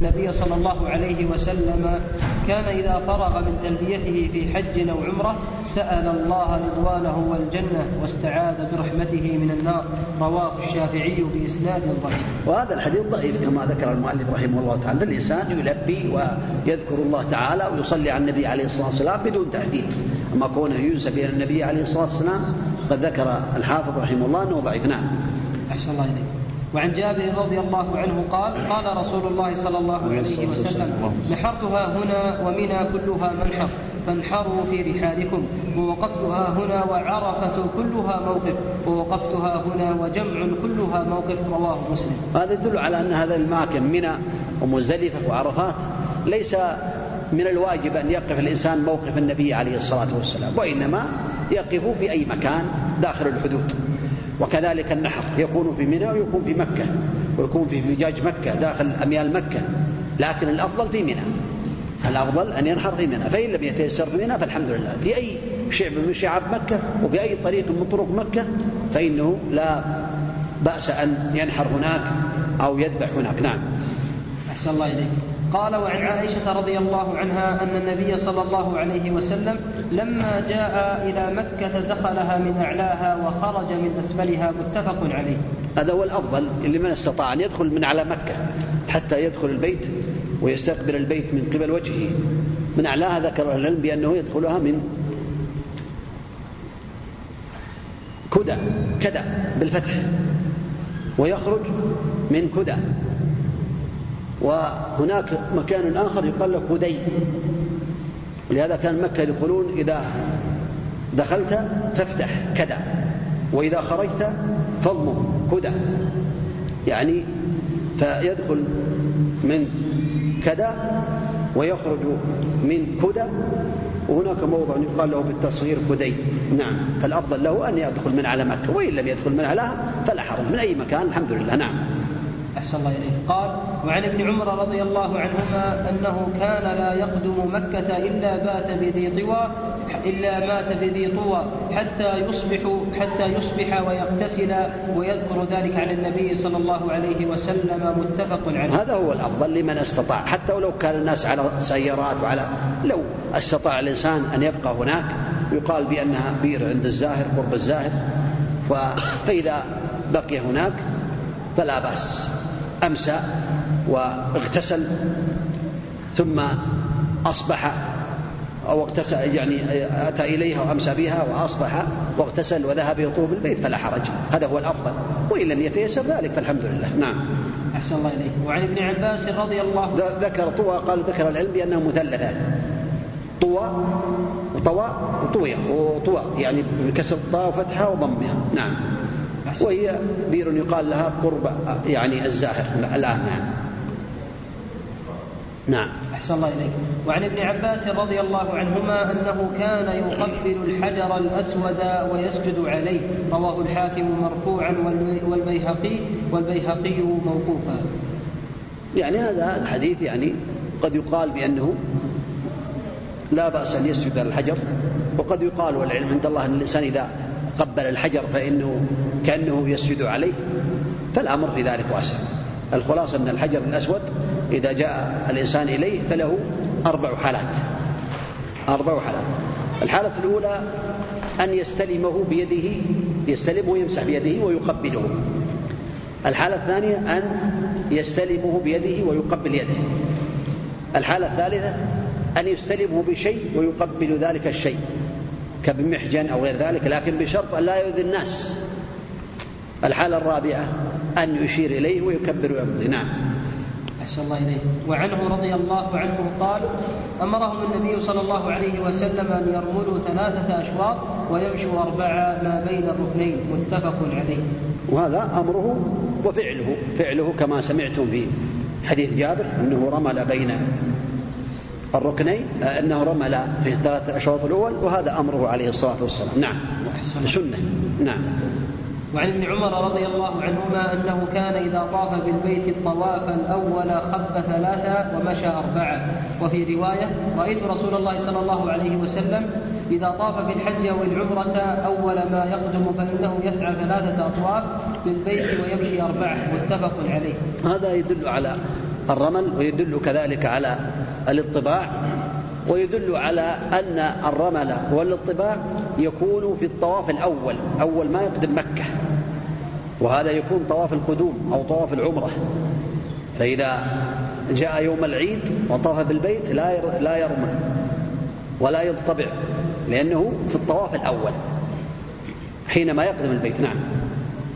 النبي صلى الله عليه وسلم كان إذا فرغ من تلبيته في حج أو عمرة سأل الله رضوانه والجنة واستعاذ برحمته من النار. رواه الشافعي بإسناد ضعيف. وهذا الحديث ضعيف كما ذكر المؤلف رحمه الله تعالى. الإنسان يلبي ويذكر الله تعالى ويصلي على النبي عليه الصلاة والسلام بدون تحديد. أما كونه ينسب إلى النبي عليه الصلاة والسلام قد ذكر الحافظ رحمه الله أنه ضعيف. نعم. أحسن الله إليك. وعن جابر رضي الله عنه قال قال رسول الله صلى الله عليه وسلم نحرتها هنا ومنى كلها منحر فانحروا في رحالكم ووقفتها هنا وعرفة كلها موقف ووقفتها هنا وجمع كلها موقف. رواه مسلم. هذا يدل على أن هذا الأماكن منى ومزدلفة وعرفات ليس من الواجب أن يقف الإنسان موقف النبي عليه الصلاة والسلام وإنما يقف في أي مكان داخل الحدود. وكذلك النحر يكون في منى ويكون في مكة ويكون في فجاج مكة داخل أميال مكة لكن الأفضل في منى. الأفضل أن ينحر في منى فإن لم يتيسر في منى فالحمد لله. في أي شعب من شعاب مكة وفي أي طريق من طرق مكة فإنه لا بأس أن ينحر هناك أو يذبح هناك. نعم. أحسن الله إليك. قال وعن عائشة رضي الله عنها أن النبي صلى الله عليه وسلم لما جاء إلى مكة دخلها من أعلاها وخرج من أسفلها متفق عليه. هذا هو الأفضل اللي من استطاع أن يدخل من على مكة حتى يدخل البيت ويستقبل البيت من قبل وجهه. من أعلاها ذكر العلم بأنه يدخلها من كدى كدى بالفتح ويخرج من كدى. وهناك مكان آخر يقال له كدي ولهذا كان مكة يقولون إذا دخلت فافتح كذا وإذا خرجت فاضمم كذا يعني فيدخل من كذا ويخرج من كدى وهناك موضع يقال له بالتصغير كدي نعم فالأفضل له أن يدخل من على مكة وإن لم يدخل من علىها فلا حرج من أي مكان الحمد لله. نعم. أحسن الله إليه قال وعن ابن عمر رضي الله عنهما أنه كان لا يقدم مكة إلا بات بذي طوى إلا مات بذي طوى حتى يصبح حتى يصبح ويغتسل ويذكر ذلك عن النبي صلى الله عليه وسلم متفق عليه. هذا هو الأفضل لمن استطاع. حتى ولو كان الناس على سيارات وعلى لو استطاع الإنسان أن يبقى هناك يقال بأنها بير عند الزاهر قرب الزاهر فإذا بقي هناك فلا بأس. أمسى واغتسل ثم أصبح أو اغتسل يعني أتى إليها وأمسى بها وأصبح واغتسل وذهب يطوف البيت فلا حرج. هذا هو الأفضل. وإن لم يتيسر ذلك فالحمد لله. نعم. أحسن الله إليك. وعن ابن عباس رضي الله ذكر طوى قال ذكر العلم بأنه مثلثان. طوى وطوى وطوية وطوى يعني بكسر الطاء وفتحها وضمها. نعم. وهي بير يقال لها قرب يعني الزاهر الآن. نعم. نعم. أحسن الله إليك. وعن ابن عباس رضي الله عنهما أنه كان يقبل الحجر الأسود ويسجد عليه. رواه الحاكم مرفوعا والبيهقي والبيهقي موقوفا. يعني هذا الحديث يعني قد يقال بأنه لا بأس أن يسجد على الحجر وقد يقال والعلم عند الله أن الإنسان إذا قبل الحجر فإنه كأنه يسجد عليه فالأمر في ذلك واسع. الخلاصة أن الحجر الأسود إذا جاء الإنسان إليه فله أربع حالات أربع حالات. الحالة الأولى أن يستلمه بيده يستلمه ويمسح بيده ويقبله. الحالة الثانية أن يستلمه بيده ويقبل يده. الحالة الثالثة أن يستلمه بشيء ويقبل ذلك الشيء. كبمحجن أو غير ذلك لكن بشرط أن لا يؤذي الناس. الحالة الرابعة أن يشير إليه ويكبر ويمضي نعم. أحسن الله إليه وعنه رضي الله عنه قال أمرهم النبي صلى الله عليه وسلم أن يرملوا ثلاثة أشواط ويمشوا أربعة ما بين الركنين. متفق عليه. وهذا أمره وفعله. فعله كما سمعتم في حديث جابر أنه رمل بين الركنين أنه رمل في الثلاث أشواط الأول وهذا أمره عليه الصلاة والسلام. نعم. سنة نعم. وعن ابن عمر رضي الله عنهما أنه كان إذا طاف بالبيت الطواف الأول خف ثلاثة ومشى أربعة. وفي رواية رأيت رسول الله صلى الله عليه وسلم إذا طاف بالحج أو العمرة أول ما يقدم فإنه يسعى ثلاثة أطواف بالبيت ويمشي أربعة. متفق عليه. هذا يدل على الرمل ويدل كذلك على الاطباع ويدل على أن الرمل والاطباع يكون في الطواف الأول أول ما يقدم مكة. وهذا يكون طواف القدوم أو طواف العمرة. فإذا جاء يوم العيد وطاف بالبيت لا لا يرمل ولا يضطبع لأنه في الطواف الأول حينما يقدم البيت. نعم.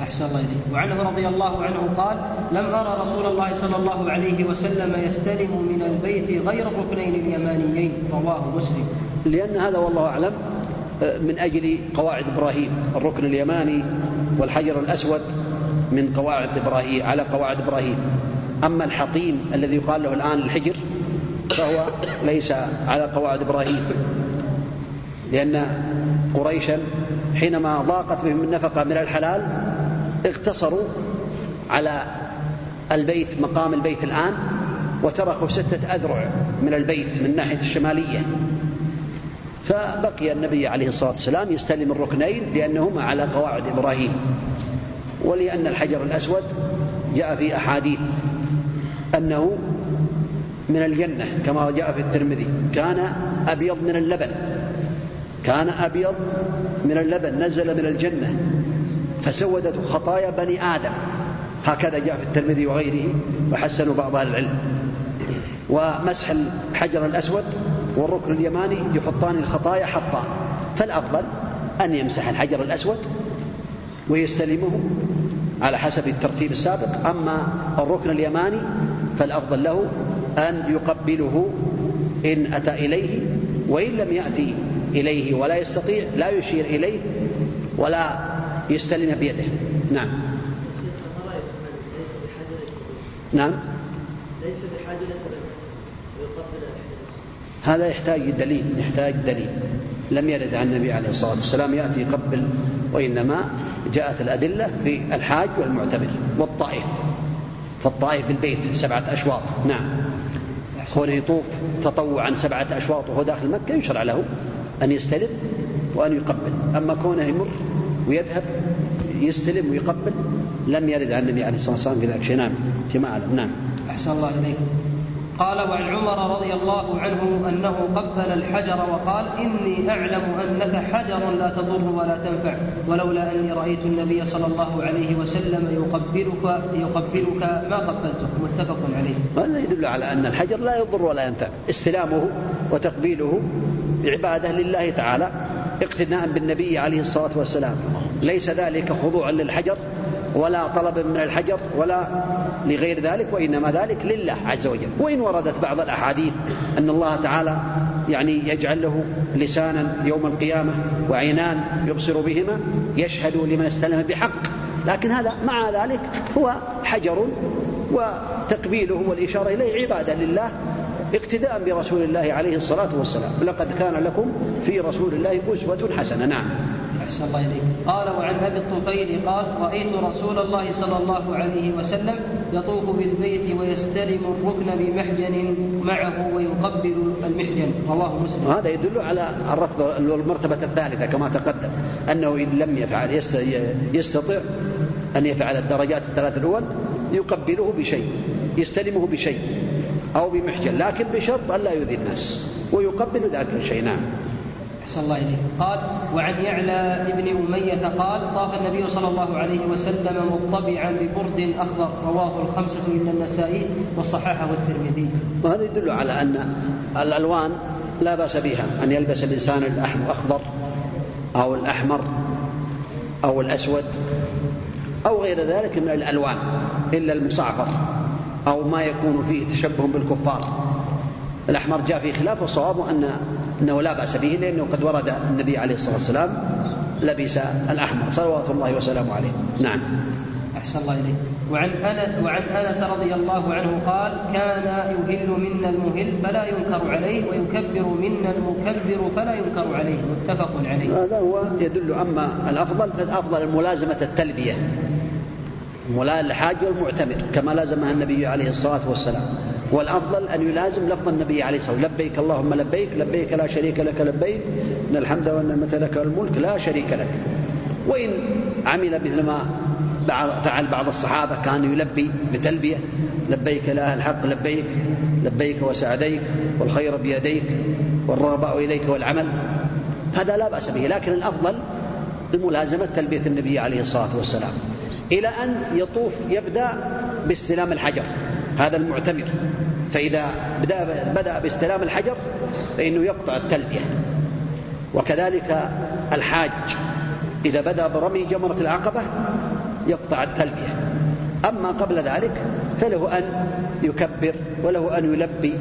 أحسن الله إليك. وعنه رضي الله عنه قال لم أرى رسول الله صلى الله عليه وسلم يستلم من البيت غير الركنين اليمانيين. رواه مسلم. لأن هذا والله أعلم من أجل قواعد إبراهيم الركن اليماني والحجر الأسود من قواعد إبراهيم على قواعد إبراهيم. أما الحطيم الذي يقال له الآن الحجر فهو ليس على قواعد إبراهيم. لأن قريشا حينما ضاقت بهم النفقة من الحلال اقتصروا على البيت مقام البيت الآن وتركوا ستة أذرع من البيت من الناحية الشمالية. فبقي النبي عليه الصلاة والسلام يستلم الركنين لأنهما على قواعد إبراهيم. ولأن الحجر الأسود جاء في أحاديث أنه من الجنة كما جاء في الترمذي. كان أبيض من اللبن. كان أبيض من اللبن نزل من الجنة. فسودته خطايا بني آدم. هكذا جاء في الترمذي وغيره وحسنوا بعض أهل العلم. ومسح الحجر الأسود والركن اليماني يحطان الخطايا حطا فالأفضل أن يمسح الحجر الأسود ويستلمه على حسب الترتيب السابق. أما الركن اليماني فالأفضل له أن يقبله إن أتى إليه وإن لم يأتي إليه ولا يستطيع لا يشير إليه ولا يستلم بيده. نعم. نعم. ليس بحاجة هذا يحتاج دليل يحتاج دليل. لم يرد عن النبي عليه الصلاة والسلام يأتي يقبل وإنما جاءت الأدلة في الحاج والمعتمر والطائف. فالطائف بالبيت سبعة أشواط. نعم. كونه يطوف تطوعا سبعة أشواط وهو داخل مكة يشرع له أن يستلم وأن يقبل. أما كونه يمر ويذهب يستلم ويقبل. لم يرد عن النبي عليه الصلاة والسلام في ذلك شيء. نعم فيما أعلم نعم. أحسن الله إليك. قال وعن عمر رضي الله عنه أنه قبل الحجر وقال إني أعلم أنك حجر لا تضر ولا تنفع ولولا أني رأيت النبي صلى الله عليه وسلم يقبلك يقبلك ما قبلتك متفق عليه. هذا يدل على أن الحجر لا يضر ولا ينفع. استلامه وتقبيله عبادة لله تعالى. اقتداء بالنبي عليه الصلاة والسلام. ليس ذلك خضوعا للحجر ولا طلبا من الحجر ولا لغير ذلك وإنما ذلك لله عز وجل. وإن وردت بعض الأحاديث أن الله تعالى يعني يجعل له لسانا يوم القيامة وعينان يبصر بهما يشهد لمن استلم بحق. لكن هذا مع ذلك هو حجر وتقبيله والإشارة إليه عبادة لله اقتداء برسول الله عليه الصلاة والسلام. لقد كان لكم في رسول الله أسوة حسنة. نعم. أحسن الله إليك. قال وعن أبي الطفيل قال رأيت رسول الله صلى الله عليه وسلم يطوف بالبيت ويستلم الركن بمحجن معه ويقبل المحجن. رواه مسلم. هذا يدل على الرتبة المرتبة الثالثة كما تقدم أنه إن لم يفعل يستطيع أن يفعل الدرجات الثلاث الأول يقبله بشيء يستلمه بشيء. أو بمحجن لكن بشرط ألا يؤذي الناس ويقبل ذلك الشيء. نعم. أحسن الله إليه قال وعن يعلى ابن أمية قال طاف النبي صلى الله عليه وسلم مطبعا ببرد أخضر رواه الخمسة إلا النسائي والصحاحة والترمذي وهذا يدل على أن الألوان لا بأس بها أن يلبس الإنسان الأخضر أو الأحمر أو الأسود أو غير ذلك من الألوان إلا المصعفر أو ما يكون فيه تشبه بالكفار. الأحمر جاء في خلاف والصواب أن أنه لا بأس به لأنه قد ورد النبي عليه الصلاة والسلام لبس الأحمر. صلوات الله وسلامه عليه. نعم. أحسن الله إليك. وعن أنس وعن أنس رضي الله عنه قال كان يهل منا المهل فلا ينكر عليه ويكبر منا المكبر فلا ينكر عليه. متفق عليه. هذا هو يدل أما الأفضل فالأفضل ملازمة التلبية. الحاج والمعتمر كما لازمها النبي عليه الصلاة والسلام. والأفضل أن يلازم لفظ النبي عليه الصلاة والسلام. لبيك اللهم لبيك لبيك لا شريك لك لبيك. إن الحمد والنعمة لك والملك لا شريك لك. وإن عمل مثل ما فعل بعض الصحابة كان يلبي بتلبية. لبيك لا الحق لبيك. لبيك وسعديك والخير بيديك والرغباء إليك والعمل. هذا لا بأس به. لكن الأفضل بملازمة تلبية النبي عليه الصلاة والسلام. إلى أن يطوف يبدأ باستلام الحجر هذا المعتمر فإذا بدأ, باستلام الحجر فإنه يقطع التلبية. وكذلك الحاج إذا بدأ برمي جمرة العقبة يقطع التلبية. أما قبل ذلك فله أن يكبر وله أن يلبي.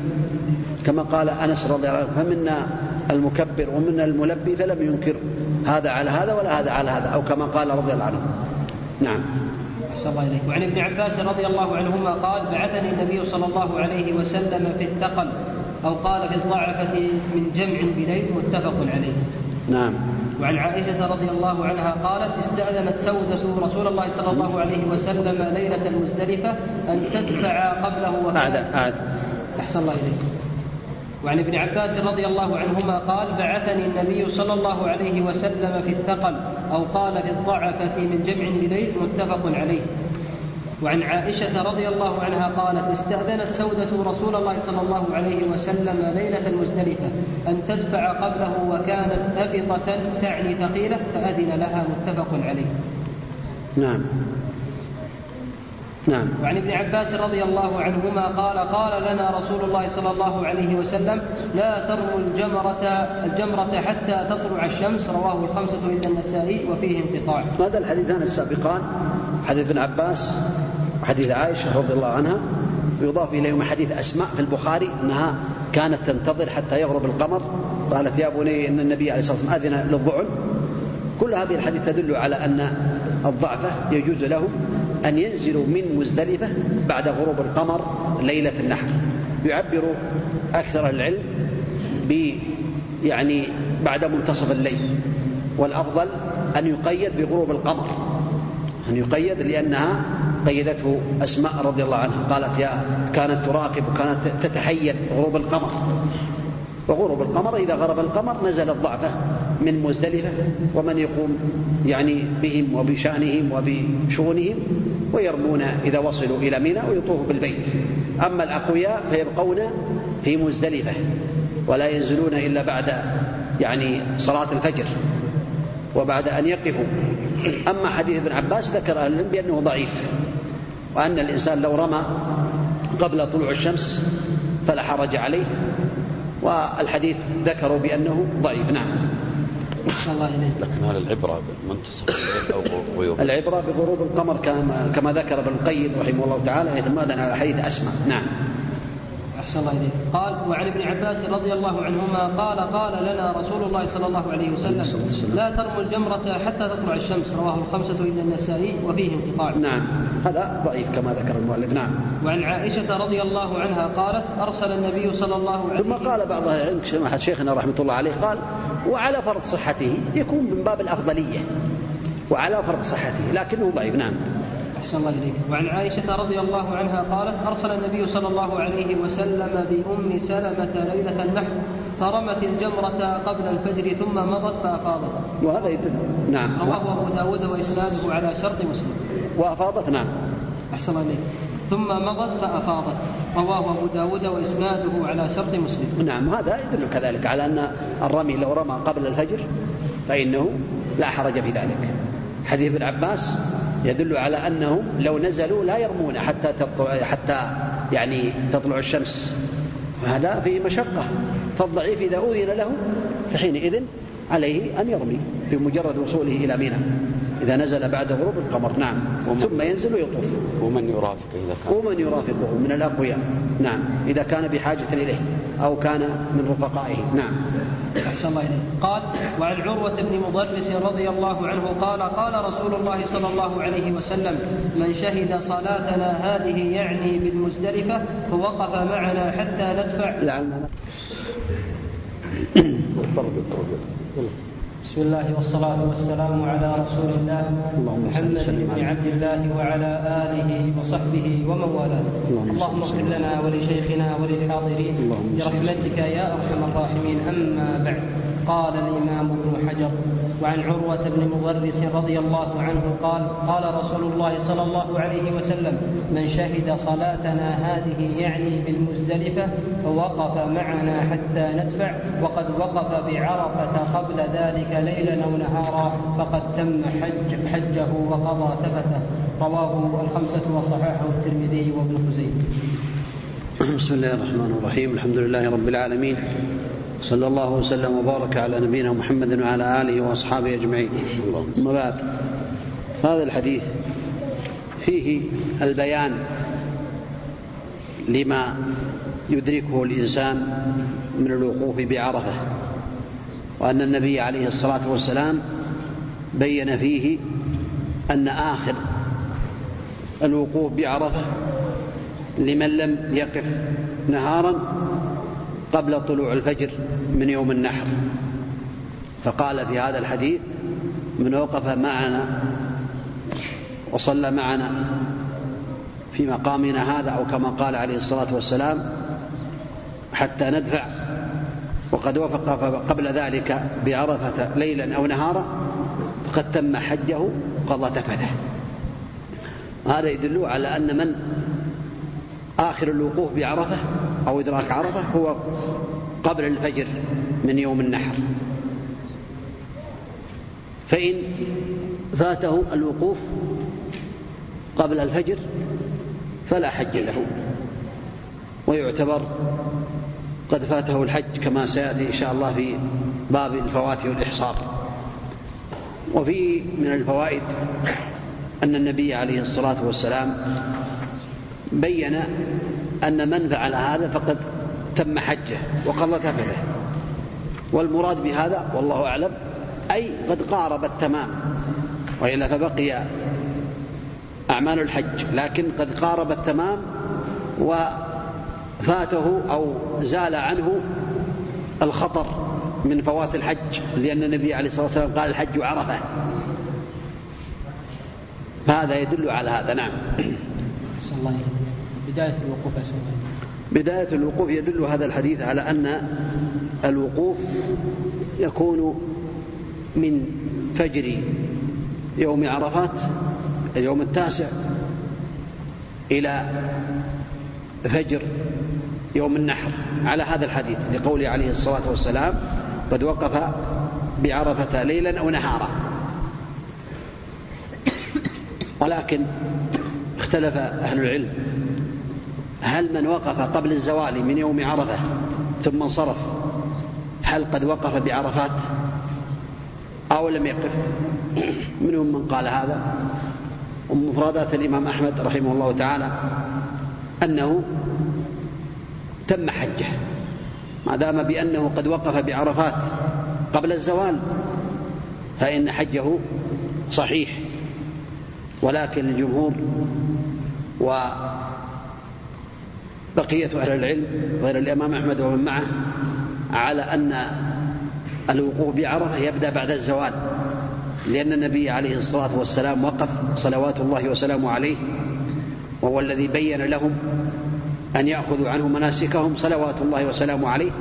كما قال أنس رضي الله عنه فمنا المكبر ومنا الملبي فلم ينكر هذا على هذا ولا هذا على هذا. أو كما قال رضي الله عنه نعم. أحسن الله إليك. وعن ابن عباس رضي الله عنهما قال بعثني النبي صلى الله عليه وسلم في الثقل أو قال في الضعفة من جمع بليل متفق عليه. نعم. وعن عائشة رضي الله عنها قالت استأذنت سودة رسول الله صلى الله عليه وسلم ليلة المزدلفة أن تدفع قبله أعد أعد. أحسن الله إليك. وعن ابن عباس رضي الله عنهما قال بعثني النبي صلى الله عليه وسلم في الثقل أو قال في الضعفة من جمع بليل متفق عليه. وعن عائشة رضي الله عنها قالت استأذنت سودة رسول الله صلى الله عليه وسلم ليلة المزدلفة أن تدفع قبله وكانت أبطة تعني ثقيلة فأذن لها متفق عليه. نعم. نعم. وعن ابن عباس رضي الله عنهما قال قال لنا رسول الله صلى الله عليه وسلم لا ترموا الجمرة الجمرة حتى تطلع الشمس. رواه الخمسة إلا النسائي وفيه انقطاع. هذا الحديثان السابقان حديث ابن عباس وحديث عائشة رضي الله عنها يضاف إليهما حديث أسماء في البخاري أنها كانت تنتظر حتى يغرب القمر قالت يا بني إن النبي عليه الصلاة والسلام أذن للضعن. كل هذه الحديث تدل على أن الضعفة يجوز له أن ينزلوا من مزدلفة بعد غروب القمر ليلة النحر. يعبر أكثر العلم ب يعني بعد منتصف الليل. والأفضل أن يقيد بغروب القمر. أن يقيد لأنها قيدته أسماء رضي الله عنها. قالت يا كانت تراقب وكانت تتحين غروب القمر. وغروب القمر إذا غرب القمر نزل الضعفة من مزدلفة ومن يقوم يعني بهم وبشأنهم وبشؤونهم ويرمون إذا وصلوا إلى منى ويطوفوا بالبيت. أما الأقوياء فيبقون في مزدلفة ولا ينزلون إلا بعد يعني صلاة الفجر وبعد أن يقفوا. أما حديث ابن عباس ذكر أهل العلم بأنه ضعيف وأن الإنسان لو رمى قبل طلوع الشمس فلا حرج عليه. والحديث ذكروا بأنه ضعيف. نعم. الله إليك. لكن هل العبرة بمنتصف الليل أو غيوب العبرة بغروب القمر كما, كما ذكر ابن القيم رحمه الله تعالى اعتمادا على حديث أسماء نعم. أحسن الله إليك قال وعن ابن عباس رضي الله عنهما قال قال لنا رسول الله صلى الله عليه وسلم لا ترموا الجمرة حتى تطلع الشمس. رواه الخمسة إلا النسائي وفيه انقطاع. نعم. هذا ضعيف كما ذكر المؤلف. نعم. وعن عائشة رضي الله عنها قالت أرسل النبي صلى الله عليه ثم قال بعض أهل العلم شيخنا رحمة الله عليه قال وعلى فرض صحته يكون من باب الأفضلية. وعلى فرض صحته لكنه ضعيف. نعم. أحسن الله إليك. وعن عائشة رضي الله عنها قالت أرسل النبي صلى الله عليه وسلم بأم سلمة ليلة النحر فرمت الجمرة قبل الفجر ثم مضت فأفاضت. وهذا يدل نعم. رواه أبو داود وإسناده على شرط مسلم. وأفاضت نعم. أحسن الله إليك. ثم مضت فأفاضت. رواه أبو داود وإسناده على شرط مسلم. نعم هذا يدل كذلك على أن الرمي لو رمى قبل الفجر فإنه لا حرج في ذلك. حديث ابن عباس يدل على أنهم لو نزلوا لا يرمون حتى تطلع حتى يعني تطلع الشمس. هذا فيه مشقة. فالضعيف إذا أذن له فحينئذ عليه أن يرمي بمجرد وصوله إلى منى إذا نزل بعد غروب القمر. نعم. ثم ينزل ويطوف. ومن يرافق إذا كان. ومن يرافقه من الأقوياء. نعم. إذا كان بحاجة إليه أو كان من رفقائه. نعم. أحسن الله إليه قال وعن عروة بن مضرس رضي الله عنه قال قال رسول الله صلى الله عليه وسلم من شهد صلاتنا هذه يعني بالمزدلفة فوقف معنا حتى ندفع. لعلنا بسم الله والصلاة والسلام على رسول الله محمد بن عبد الله وعلى آله وصحبه ومن والاه اللهم اغفر لنا ولشيخنا وللحاضرين. برحمتك يا أرحم الراحمين. أما بعد قال الإمام ابن حجر وعن عروة بن مضرس رضي الله عنه قال قال رسول الله صلى الله عليه وسلم من شهد صلاتنا هذه يعني بالمزدلفة فوقف معنا حتى ندفع وقد وقف بعرفة قبل ذلك ليلا أو نهارا فقد تم حج حجه وقضى تفته رواه الخمسة وصححه الترمذي وابن خزيمة. بسم الله الرحمن الرحيم. الحمد لله رب العالمين. صلى الله وسلم وبارك على نبينا محمد وعلى آله وأصحابه أجمعين. أما بعد هذا الحديث فيه البيان لما يدركه الإنسان من الوقوف بعرفة. وأن النبي عليه الصلاة والسلام بين فيه أن آخر الوقوف بعرفة لمن لم يقف نهارا قبل طلوع الفجر من يوم النحر. فقال في هذا الحديث من وقف معنا وصلى معنا في مقامنا هذا أو كما قال عليه الصلاة والسلام حتى ندفع وقد وفق قبل ذلك بعرفة ليلا أو نهارا فقد تم حجه وقضى تفته هذا يدل على أن من آخر الوقوف بعرفة أو إدراك عرفة هو قبل الفجر من يوم النحر. فإن فاته الوقوف قبل الفجر فلا حج له. ويعتبر قد فاته الحج كما سيأتي إن شاء الله في باب الفوات والإحصار. وفي من الفوائد أن النبي عليه الصلاة والسلام بين أن من فعل هذا فقد تم حجه وقضى تفله والمراد بهذا والله أعلم أي قد قارب التمام وإلا فبقي أعمال الحج لكن قد قارب التمام وفاته أو زال عنه الخطر من فوات الحج لأن النبي عليه الصلاة والسلام قال الحج عرفة. فهذا يدل على هذا نعم. الله بداية الوقوف بداية الوقوف يدل هذا الحديث على أن الوقوف يكون من فجر يوم عرفات اليوم التاسع إلى فجر يوم النحر. على هذا الحديث لقوله عليه الصلاة والسلام قد وقف بعرفة ليلا أو نهارا. ولكن اختلف أهل العلم. هل من وقف قبل الزوال من يوم عرفة ثم انصرف هل قد وقف بعرفات أو لم يقف؟ منهم من قال هذا. ومن مفردات الإمام أحمد رحمه الله تعالى أنه تم حجه ما دام بأنه قد وقف بعرفات قبل الزوال فإن حجه صحيح. ولكن الجمهور وبقية أهل العلم غير الإمام أحمد ومن معه على أن الوقوف بعرفة يبدأ بعد الزوال لأن النبي عليه الصلاة والسلام وقف صلوات الله وسلامه عليه وهو الذي بين لهم أن يأخذوا عنه مناسكهم صلوات الله وسلامه عليه.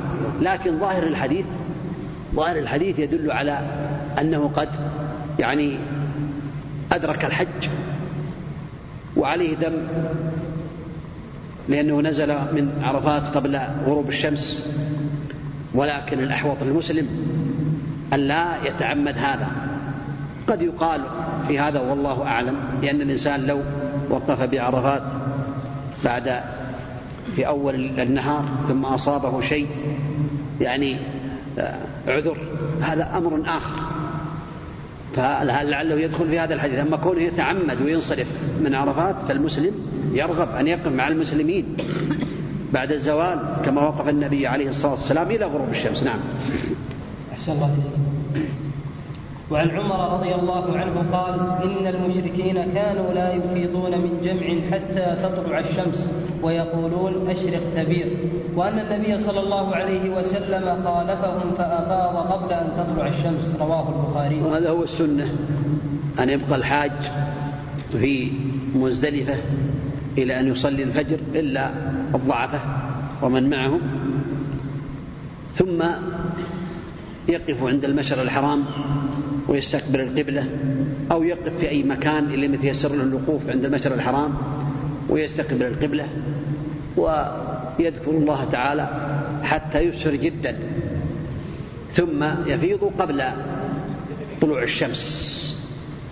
لكن ظاهر الحديث ظاهر الحديث يدل على أنه قد يعني أدرك الحج وعليه دم لأنه نزل من عرفات قبل غروب الشمس. ولكن الأحوط المسلم أن لا يتعمد هذا. قد يقال في هذا والله أعلم لأن الإنسان لو وقف بعرفات بعد في أول النهار ثم أصابه شيء يعني عذر. هذا أمر آخر. فلعله يدخل في هذا الحديث. أما كونه يتعمد وينصرف من عرفات فالمسلم يرغب أن يقف مع المسلمين. بعد الزوال كما وقف النبي عليه الصلاة والسلام إلى غروب الشمس. نعم. أحسن الله وعن عمر رضي الله عنه قال إن المشركين كانوا لا يفيضون من جمع حتى تطلع الشمس ويقولون أشرق تبير. وأن النبي صلى الله عليه وسلم خالفهم فأفاض قبل أن تطلع الشمس. رواه البخاري. وهذا هو السنة. أن يبقى الحاج في مزدلفة إلى أن يصلي الفجر إلا الضعفة ومن معهم. ثم يقف عند المشعر الحرام ويستقبل القبلة أو يقف في أي مكان اللي يتيسر له الوقوف عند المشعر الحرام ويستقبل القبلة. ويذكر الله تعالى حتى يسر جدا ثم يفيض قبل طلوع الشمس.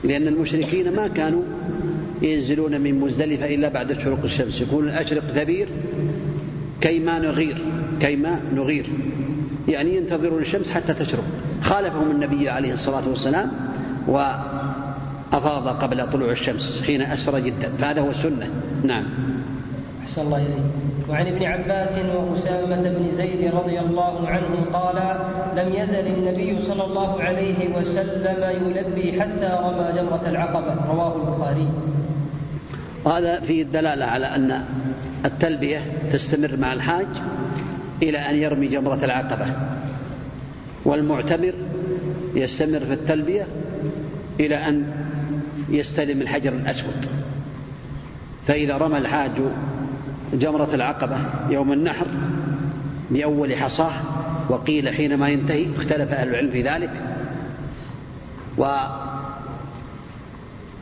لأن المشركين ما كانوا ينزلون من مزدلفة إلا بعد شروق الشمس يقول أشرق ثبير كيما نغير كيما نغير. يعني ينتظرون الشمس حتى تشرق. خالفهم النبي عليه الصلاة والسلام وأفاض قبل طلوع الشمس حين أسفر جدا. فهذا هو السنة. نعم. أحسن الله إليك. وعن ابن عباس وأسامة بن زيد رضي الله عنهم قال لم يزل النبي صلى الله عليه وسلم يلبي حتى رمى جمرة العقبة. رواه البخاري. وهذا فيه الدلالة على أن التلبية تستمر مع الحاج إلى أن يرمي جمرة العقبة. والمعتمر يستمر في التلبية إلى أن يستلم الحجر الأسود. فإذا رمى الحاج جمرة العقبة يوم النحر بأول حصاه وقيل حينما ينتهي اختلف أهل العلم في ذلك.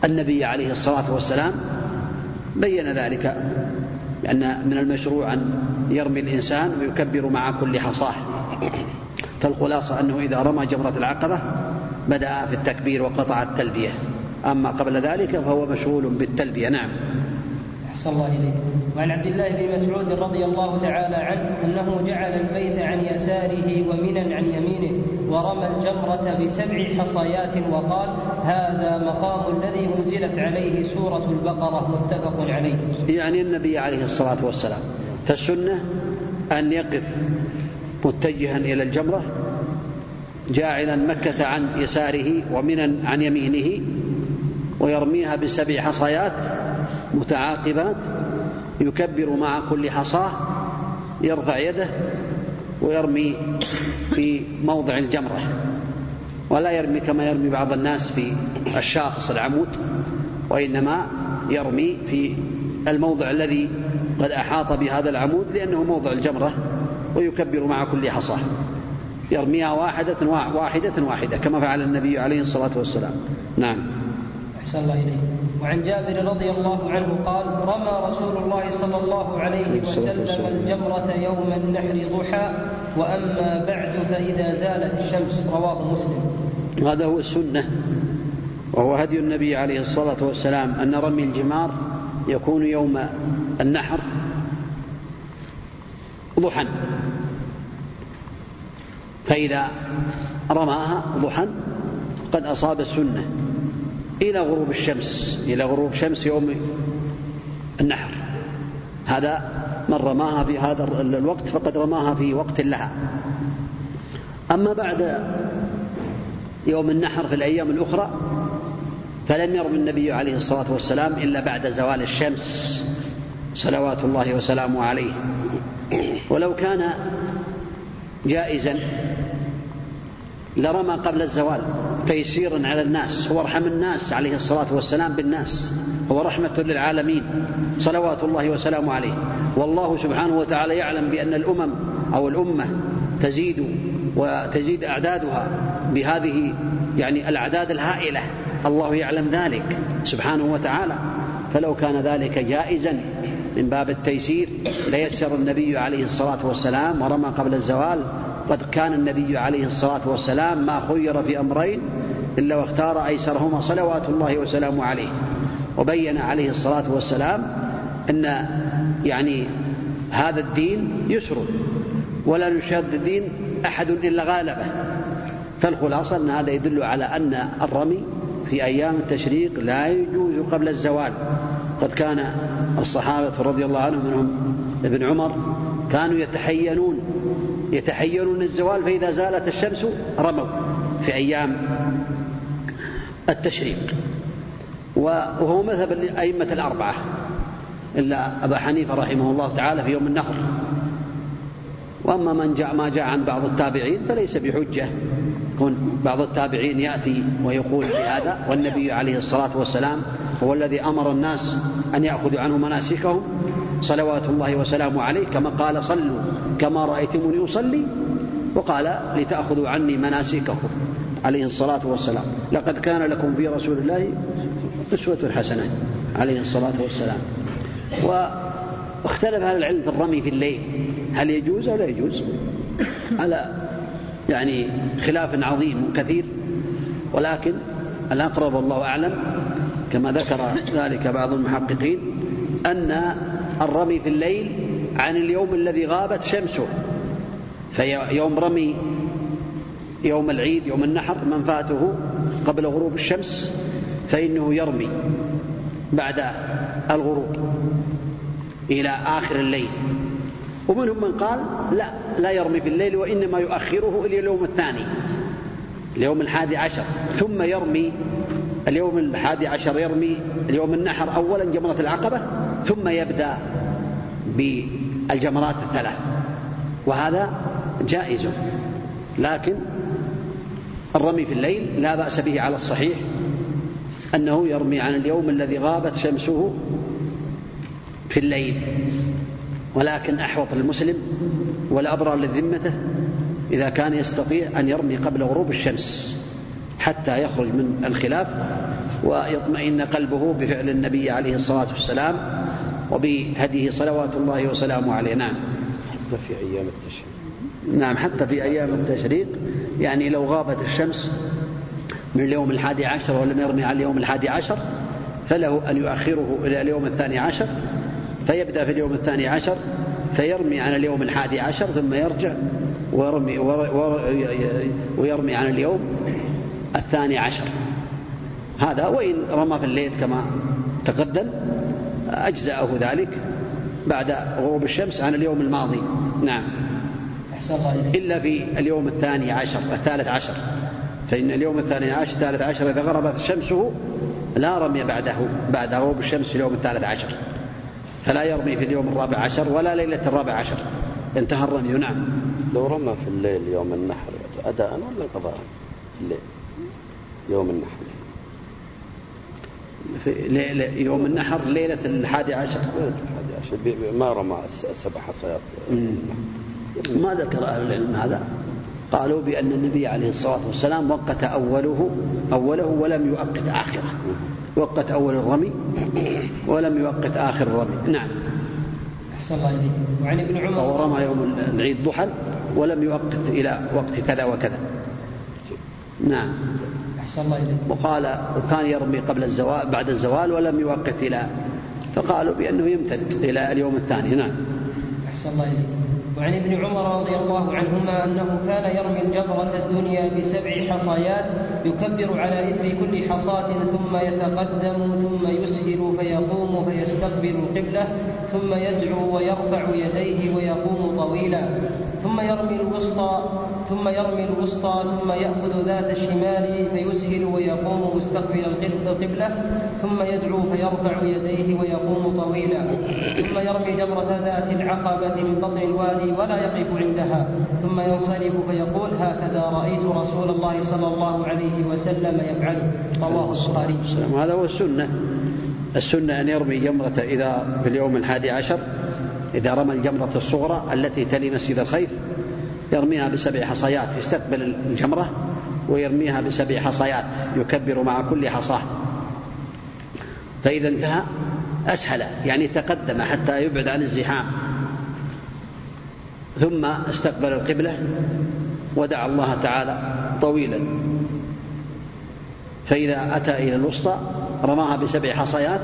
والنبي عليه الصلاة والسلام بين ذلك لأن من المشروع أن يرمي الإنسان ويكبر مع كل حصاه فالخلاصة أنه إذا رمى جمرة العقبة بدأ في التكبير وقطع التلبية. أما قبل ذلك فهو مشغول بالتلبية. نعم. أحسن الله إليك. وعن عبد الله بن مسعود رضي الله تعالى عنه أنه جعل البيت عن يساره ومنا عن يمينه. ورمى الجمرة بسبع حصيات وقال هذا مقام الذي أنزلت عليه سورة البقرة متفق عليه. يعني النبي عليه الصلاة والسلام فالسنة أن يقف متجها إلى الجمرة جاعلا مكة عن يساره ومنا عن يمينه ويرميها بسبع حصيات متعاقبات يكبر مع كل حصاة يرفع يده ويرمي في موضع الجمرة ولا يرمي كما يرمي بعض الناس في الشاخص العمود وإنما يرمي في الموضع الذي قد أحاط بهذا العمود لأنه موضع الجمرة ويكبر مع كل حصاه يرميها واحدة واحدة واحدة كما فعل النبي عليه الصلاة والسلام. نعم. أحسن الله إليك. وعن جابر رضي الله عنه قال رمى رسول الله صلى الله عليه وسلم الجمرة يوم النحر ضحى وأما بعد فإذا زالت الشمس. رواه مسلم. هذا هو السنة وهو هدي النبي عليه الصلاة والسلام أن رمي الجمار يكون يوم النحر ضحى. فإذا رماها ضحى قد أصاب السنة. إلى غروب الشمس إلى غروب شمس يوم النحر. هذا من رماها في هذا الوقت فقد رماها في وقت لها. أما بعد يوم النحر في الأيام الأخرى فلم يرم النبي عليه الصلاة والسلام إلا بعد زوال الشمس. صلوات الله وسلامه عليه. ولو كان جائزا لرمى قبل الزوال تيسيرا على الناس هو أرحم الناس عليه الصلاة والسلام بالناس هو رحمة للعالمين صلوات الله وسلامه عليه. والله سبحانه وتعالى يعلم بأن الأمم أو الأمة تزيد وتزيد أعدادها بهذه يعني الأعداد الهائلة. الله يعلم ذلك سبحانه وتعالى. فلو كان ذلك جائزا من باب التيسير ليسر النبي عليه الصلاة والسلام ورمى قبل الزوال قد كان النبي عليه الصلاة والسلام ما خير في أمرين إلا واختار أيسرهما صلوات الله وسلامه عليه. وبين عليه الصلاة والسلام أن يعني هذا الدين يسر ولا يشاد الدين أحد إلا غالبه. فالخلاصة أن هذا يدل على أن الرمي في أيام التشريق لا يجوز قبل الزوال. قد كان الصحابة رضي الله عنهم منهم ابن عمر كانوا يتحينون يتحينون الزوال فإذا زالت الشمس رموا في أيام التشريق. وهو مذهب الأئمة الأربعة إلا أبا حنيفة رحمه الله تعالى في يوم النحر وأما من جاء ما جاء عن بعض التابعين فليس بحجة. يكون بعض التابعين يأتي ويقول بهذا والنبي عليه الصلاة والسلام هو الذي أمر الناس أن يأخذوا عنه مناسكهم صلوات الله وسلامه عليه كما قال صلوا كما رأيتموني أصلي وقال لتأخذوا عني مناسككم عليه الصلاة والسلام. لقد كان لكم في رسول الله أسوة حسنة عليه الصلاة والسلام. واختلف أهل العلم في الرمي في الليل. هل يجوز أو لا يجوز؟ على يعني خلاف عظيم كثير. ولكن الأقرب والله أعلم كما ذكر ذلك بعض المحققين أن الرمي في الليل عن اليوم الذي غابت شمسه. فيوم رمي يوم العيد يوم النحر من فاته قبل غروب الشمس فإنه يرمي بعد الغروب. إلى آخر الليل. ومنهم من قال لا لا يرمي في الليل وإنما يؤخره إلى اليوم الثاني اليوم الحادي عشر. ثم يرمي اليوم الحادي عشر يرمي اليوم النحر أولا جمرة العقبة ثم يبدأ بالجمرات الثلاث. وهذا جائز. لكن الرمي في الليل لا بأس به على الصحيح أنه يرمي عن اليوم الذي غابت شمسه في الليل ولكن أحوط للمسلم والأبرار لذمته إذا كان يستطيع أن يرمي قبل غروب الشمس حتى يخرج من الخلاف ويطمئن قلبه بفعل النبي عليه الصلاة والسلام وبهديه صلوات الله وسلامه عليه. نعم. حتى في أيام التشريق. نعم حتى في أيام التشريق يعني لو غابت الشمس من اليوم الحادي عشر ولم يرمي على اليوم الحادي عشر فله أن يؤخره إلى اليوم الثاني عشر فيبدأ في اليوم الثاني عشر فيرمي عن اليوم الحادي عشر ثم يرجع ويرمي, ويرمي عن اليوم الثاني عشر. هذا وإن رمى في الليل كما تقدم أجزأه ذلك بعد غروب الشمس عن اليوم الماضي. نعم. إلا في اليوم الثاني عشر الثالث عشر. فإن اليوم الثاني عشر الثالث عشر إذا غربت شمسه لا رمي بعده بعد غروب الشمس في اليوم الثالث عشر. فلا يرمي في اليوم الرابع عشر ولا ليلة الرابع عشر. انتهى الرمي نعم. لو رمى في الليل يوم النحر أداء ولا قضاء؟ في الليل. يوم النحر. في يوم النحر ليلة الحادي عشر. ليلة الحادي عشر. ما رمى سبع حصيات ما ذكر أهل العلم هذا؟ قالوا بأن النبي عليه الصلاة والسلام وقت أوله أوله ولم يؤقت آخره. وقت أول الرمي ولم يؤقت آخر الرمي. نعم. أحسن الله إليك. وعن ابن عمر. ورمى يوم العيد ضحى ولم يؤقت إلى وقت كذا وكذا. نعم. أحسن الله إليك. وقال وكان يرمي قبل الزوال بعد الزوال ولم يؤقت إلى. فقالوا بأنه يمتد إلى اليوم الثاني. نعم. أحسن الله إليك. وعن ابن عمر رضي الله عنهما أنه كان يرمي الجبرة الدنيا بسبع حصايات يكبر على إثر كل حصاة ثم يتقدم ثم يسهل فيقوم فيستقبل القبلة ثم يدعو ويرفع يديه ويقوم طويلا ثم يرمي الوسطى ثم يرمي الوسطى ثم يأخذ ذات الشمال فيسهل ويقوم مستقبل القبلة ثم يدعو فيرفع يديه ويقوم طويلا. ثم يرمي جمرة ذات العقبة من بطن الوادي ولا يقف عندها. ثم ينصرف فيقول هكذا رأيت رسول الله صلى الله عليه وسلم يفعله رواه البخاري. هذا هو السنة. السنة أن يرمي جمرة إذا في اليوم الحادي عشر إذا رمى الجمرة الصغرى التي تلي مسجد الخيف يرميها بسبع حصيات يستقبل الجمرة ويرميها بسبع حصيات يكبر مع كل حصاة. فإذا انتهى أسهل يعني تقدم حتى يبعد عن الزحام. ثم استقبل القبلة ودعا الله تعالى طويلا. فإذا أتى إلى الوسطى رماها بسبع حصيات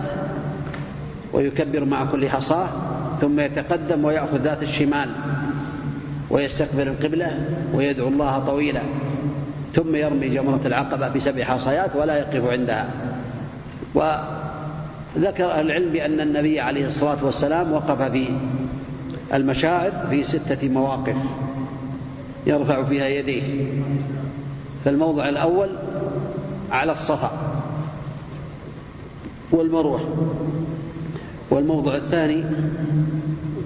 ويكبر مع كل حصاة ثم يتقدم ويأخذ ذات الشمال. ويستقبل القبلة ويدعو الله طويلا ثم يرمي جمرة العقبة بسبع حصيات ولا يقف عندها. وذكر أهل العلم بأن النبي عليه الصلاة والسلام وقف في المشاعر في ستة مواقف يرفع فيها يديه. فالموضع الأول على الصفا والمروة والموضع الثاني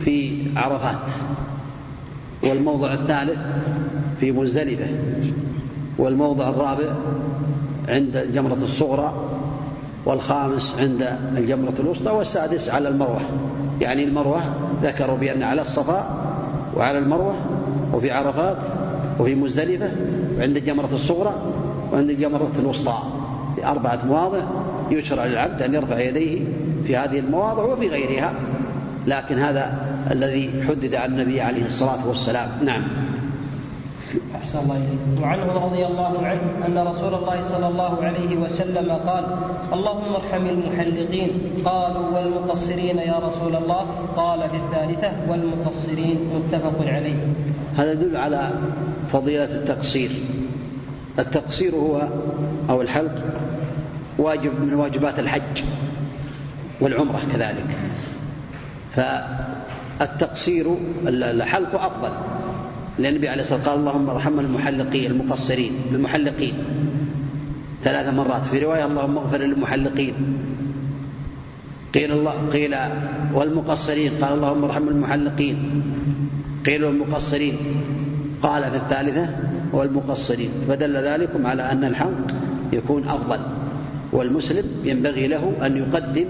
في عرفات. والموضع الثالث في مزدلفة والموضع الرابع عند الجمرة الصغرى والخامس عند الجمرة الوسطى والسادس على المروة. يعني المروة ذكروا بأن على الصفا وعلى المروة وفي عرفات وفي مزدلفة وعند الجمرة الصغرى وعند الجمرة الوسطى. أربعة مواضع يشرع للعبد أن يرفع يديه في هذه المواضع وفي غيرها. لكن هذا الذي حدد عن النبي عليه الصلاة والسلام. نعم. أحسن الله إليك. وعنه رضي الله عنه أن رسول الله صلى الله عليه وسلم قال اللهم ارحم المحلقين. قالوا والمقصرين يا رسول الله؟ قال في الثالثة والمقصرين. متفق عليه. هذا يدل على فضيلة التقصير. التقصير هو أو الحلق واجب من واجبات الحج والعمرة كذلك. فالتقصير الحلق أفضل. لأن النبي عليه الصلاة والسلام قال اللهم ارحم المحلقين المقصرين المحلقين ثلاث مرات. في رواية اللهم اغفر للمحلقين. قيل الله قيل والمقصرين. قال اللهم ارحم المحلقين. قيل والمقصرين. قال في الثالثة والمقصرين. فدل ذلكم على أن الحلق يكون أفضل. والمسلم ينبغي له أن يقدم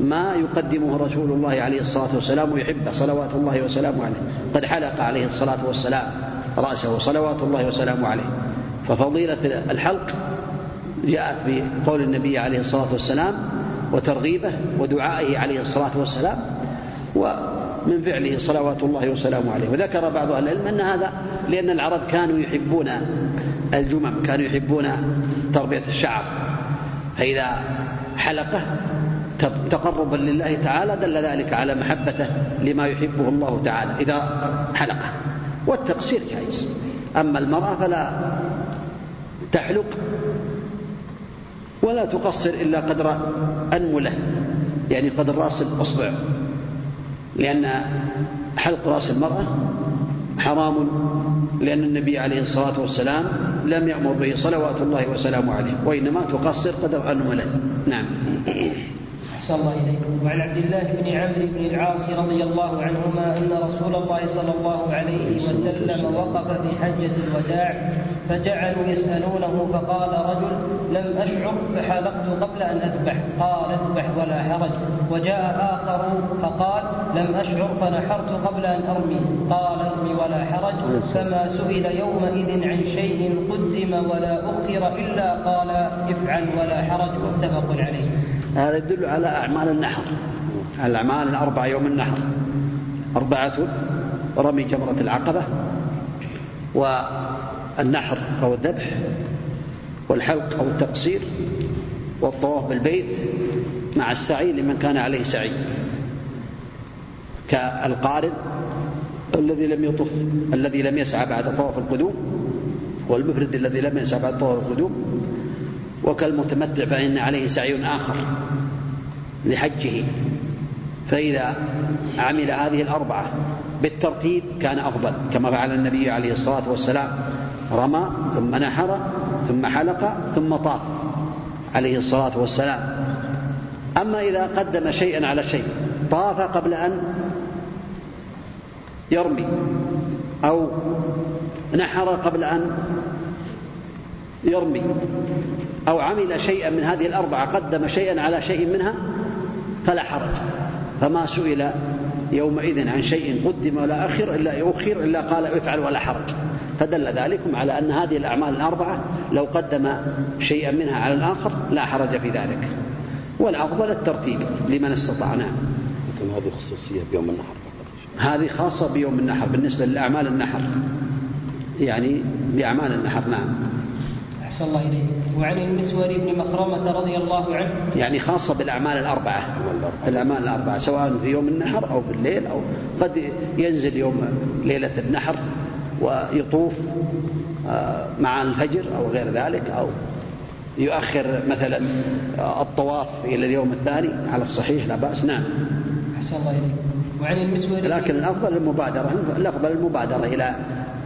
ما يقدمه رسول الله عليه الصلاة والسلام ويحبه صلوات الله وسلامه عليه. قد حلق عليه الصلاة والسلام رأسه صلوات الله وسلامه عليه. ففضيلة الحلق جاءت بقول النبي عليه الصلاة والسلام وترغيبه ودعائه عليه الصلاة والسلام ومن فعله صلوات الله وسلامه عليه. وذكر بعض أهل العلم أن هذا لأن العرب كانوا يحبون الجمم كانوا يحبون تربية الشعر. فإذا حلقه تقربا لله تعالى دل ذلك على محبته لما يحبه الله تعالى إذا حلقه والتقصير جائز. أما المرأة فلا تحلق ولا تقصر إلا قدر أنملة يعني قدر رأس الأصبع لأن حلق رأس المرأة حرام لأن النبي عليه الصلاة والسلام لم يأمر به صلوات الله وسلامه عليه وإنما تقصر قدر أنملة. نعم. أحسن الله إليكم. وعن عبد الله بن عمرو بن العاص رضي الله عنهما أن رسول الله صلى الله عليه وسلم وقف في حجة الوداع فجعلوا يسألونه فقال رجل لم أشعر فحلقت قبل أن أذبح. قال أذبح ولا حرج. وجاء آخر فقال لم أشعر فنحرت قبل أن أرمي. قال أرمي ولا حرج. فما سئل يومئذ عن شيء قدم ولا أخر إلا قال افعل ولا حرج. متفق عليه. هذا يدل على أعمال النحر. الأعمال الأربعة يوم النحر. أربعة رمي جمرة العقبة والنحر أو الذبح والحلق أو التقصير والطواف بالبيت مع السعي لمن كان عليه سعي. كالقارن الذي لم يطف الذي لم يسعى بعد طواف القدوم والمفرد الذي لم يسعى بعد طواف القدوم وكالمتمتع فإن عليه سعي آخر لحجه. فإذا عمل هذه الأربعة بالترتيب كان أفضل كما فعل النبي عليه الصلاة والسلام. رمى ثم نحر ثم حلق ثم طاف عليه الصلاة والسلام. أما إذا قدم شيئا على شيء طاف قبل أن يرمي أو نحر قبل أن يرمي أو عمل شيئا من هذه الأربعة قدم شيئا على شيء منها فلا حرج. فما سئل يومئذ عن شيء قدم ولا أخر إلا أخر إلا قال افعل ولا حرج. فدل ذلكم على أن هذه الأعمال الأربعة لو قدم شيئا منها على الآخر لا حرج في ذلك. والأفضل الترتيب لمن استطاع نعم لكن هذه خصوصية بيوم النحر هذه خاصة بيوم النحر بالنسبة لأعمال النحر. يعني بأعمال النحر نعم. أحسن الله إليه وعن المسور بن مخرمة رضي الله عنه. يعني خاصة بالأعمال الأربعة. الأعمال الأربعة سواء في يوم النحر أو بالليل أو قد ينزل يوم ليلة النحر ويطوف آه، مع الفجر أو غير ذلك أو يؤخر مثلا آه، الطواف إلى اليوم الثاني. على الصحيح لا بأس. نعم. أحسن الله إليك. وعن المسور لكن الأفضل المبادرة الأفضل المبادرة إلى